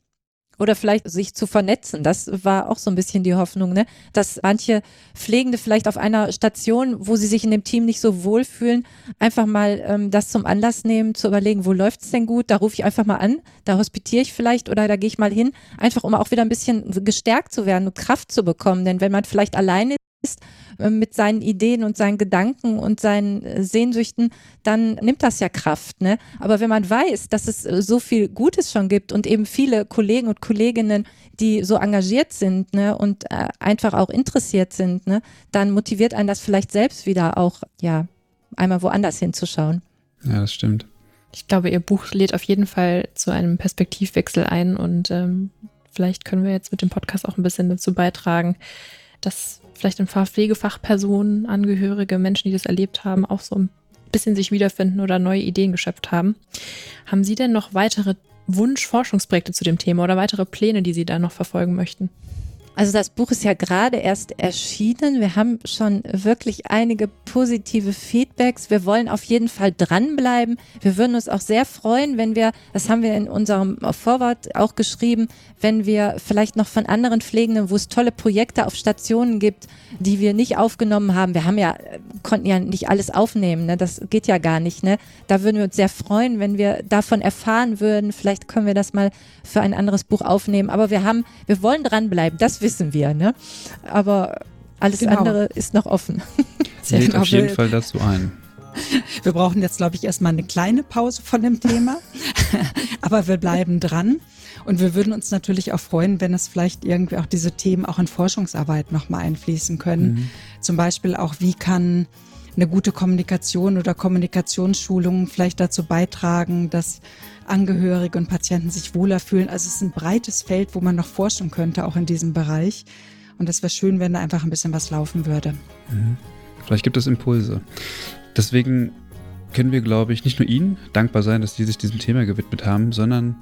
Oder vielleicht sich zu vernetzen. Das war auch so ein bisschen die Hoffnung, ne? dass manche Pflegende vielleicht auf einer Station, wo sie sich in dem Team nicht so wohlfühlen, einfach mal ähm, das zum Anlass nehmen, zu überlegen, wo läuft es denn gut? Da rufe ich einfach mal an, da hospitiere ich vielleicht oder da gehe ich mal hin, einfach um auch wieder ein bisschen gestärkt zu werden und Kraft zu bekommen. Denn wenn man vielleicht alleine ist mit seinen Ideen und seinen Gedanken und seinen äh, Sehnsüchten, dann nimmt das ja Kraft. Ne? Aber wenn man weiß, dass es äh, so viel Gutes schon gibt und eben viele Kollegen und Kolleginnen, die so engagiert sind ne, und äh, einfach auch interessiert sind, ne, dann motiviert einen das vielleicht selbst wieder auch, ja, einmal woanders hinzuschauen. Ja, das stimmt. Ich glaube, Ihr Buch lädt auf jeden Fall zu einem Perspektivwechsel ein und ähm, vielleicht können wir jetzt mit dem Podcast auch ein bisschen dazu beitragen, dass vielleicht paar Pflegefachpersonen, Angehörige, Menschen, die das erlebt haben, auch so ein bisschen sich wiederfinden oder neue Ideen geschöpft haben. Haben Sie denn noch weitere Wunsch-Forschungsprojekte zu dem Thema oder weitere Pläne, die Sie da noch verfolgen möchten? Also das Buch ist ja gerade erst erschienen. Wir haben schon wirklich einige positive Feedbacks. Wir wollen auf jeden Fall dranbleiben. Wir würden uns auch sehr freuen, wenn wir, das haben wir in unserem Vorwort auch geschrieben, wenn wir vielleicht noch von anderen Pflegenden, wo es tolle Projekte auf Stationen gibt, die wir nicht aufgenommen haben. Wir haben ja, konnten ja nicht alles aufnehmen, ne? das geht ja gar nicht. Ne? Da würden wir uns sehr freuen, wenn wir davon erfahren würden. Vielleicht können wir das mal für ein anderes Buch aufnehmen. Aber wir haben, wir wollen dranbleiben. Das wissen wir, ne? Aber alles genau. andere ist noch offen. Lädt auf jeden Fall dazu ein. Wir brauchen jetzt, glaube ich, erstmal eine kleine Pause von dem Thema. Aber wir bleiben dran. Und wir würden uns natürlich auch freuen, wenn es vielleicht irgendwie auch diese Themen auch in Forschungsarbeit nochmal einfließen können. Mhm. Zum Beispiel auch, wie kann eine gute Kommunikation oder Kommunikationsschulungen vielleicht dazu beitragen, dass Angehörige und Patienten sich wohler fühlen. Also es ist ein breites Feld, wo man noch forschen könnte, auch in diesem Bereich. Und es wäre schön, wenn da einfach ein bisschen was laufen würde. Mhm. Vielleicht gibt es Impulse. Deswegen können wir, glaube ich, nicht nur Ihnen dankbar sein, dass Sie sich diesem Thema gewidmet haben, sondern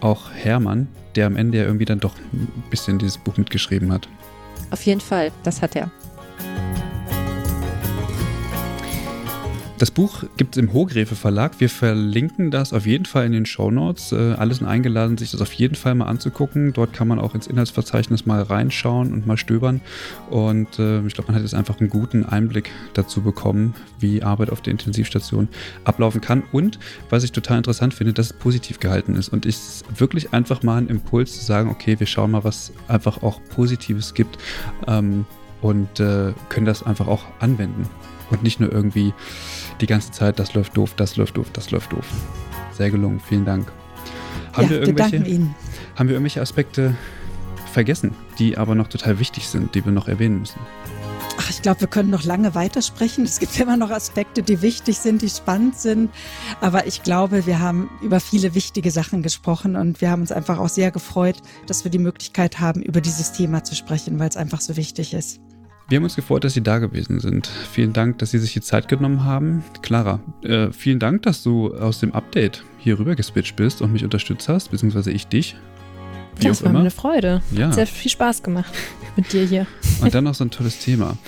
auch Hermann, der am Ende ja irgendwie dann doch ein bisschen dieses Buch mitgeschrieben hat. Auf jeden Fall, das hat er. Das Buch gibt es im Hohgräfe Verlag. Wir verlinken das auf jeden Fall in den Show Notes. Äh, alle sind eingeladen, sich das auf jeden Fall mal anzugucken. Dort kann man auch ins Inhaltsverzeichnis mal reinschauen und mal stöbern. Und äh, ich glaube, man hat jetzt einfach einen guten Einblick dazu bekommen, wie Arbeit auf der Intensivstation ablaufen kann. Und was ich total interessant finde, dass es positiv gehalten ist. Und ich wirklich einfach mal einen Impuls zu sagen, okay, wir schauen mal, was einfach auch Positives gibt. Ähm, und äh, können das einfach auch anwenden. Und nicht nur irgendwie die ganze Zeit, das läuft doof, das läuft doof, das läuft doof. Sehr gelungen, vielen Dank. Haben, ja, wir, irgendwelche, Ihnen. haben wir irgendwelche Aspekte vergessen, die aber noch total wichtig sind, die wir noch erwähnen müssen? Ach, ich glaube, wir können noch lange weitersprechen. Es gibt immer noch Aspekte, die wichtig sind, die spannend sind. Aber ich glaube, wir haben über viele wichtige Sachen gesprochen und wir haben uns einfach auch sehr gefreut, dass wir die Möglichkeit haben, über dieses Thema zu sprechen, weil es einfach so wichtig ist. Wir haben uns gefreut, dass Sie da gewesen sind. Vielen Dank, dass Sie sich die Zeit genommen haben. Clara, äh, vielen Dank, dass du aus dem Update hier rüber geswitcht bist und mich unterstützt hast, beziehungsweise ich dich. Wie das war immer. mir eine Freude. Ja. Hat sehr viel Spaß gemacht mit dir hier. Und dann noch so ein tolles Thema.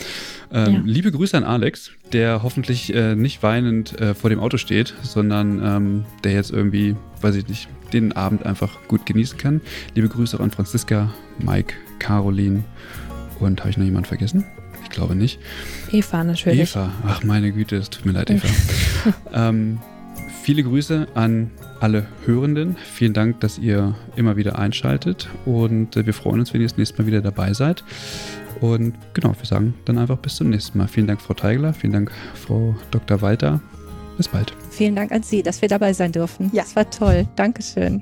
Ähm, ja. Liebe Grüße an Alex, der hoffentlich äh, nicht weinend äh, vor dem Auto steht, sondern ähm, der jetzt irgendwie, weiß ich nicht, den Abend einfach gut genießen kann. Liebe Grüße auch an Franziska, Mike, Caroline und habe ich noch jemanden vergessen? Ich glaube nicht. Eva natürlich. Eva, ach meine Güte, es tut mir leid, Eva. ähm, viele Grüße an alle Hörenden. Vielen Dank, dass ihr immer wieder einschaltet und äh, wir freuen uns, wenn ihr das nächste Mal wieder dabei seid. Und genau, wir sagen dann einfach bis zum nächsten Mal. Vielen Dank, Frau Teigler. Vielen Dank, Frau Dr. Walter. Bis bald. Vielen Dank an Sie, dass wir dabei sein durften. Ja. Das war toll. Dankeschön.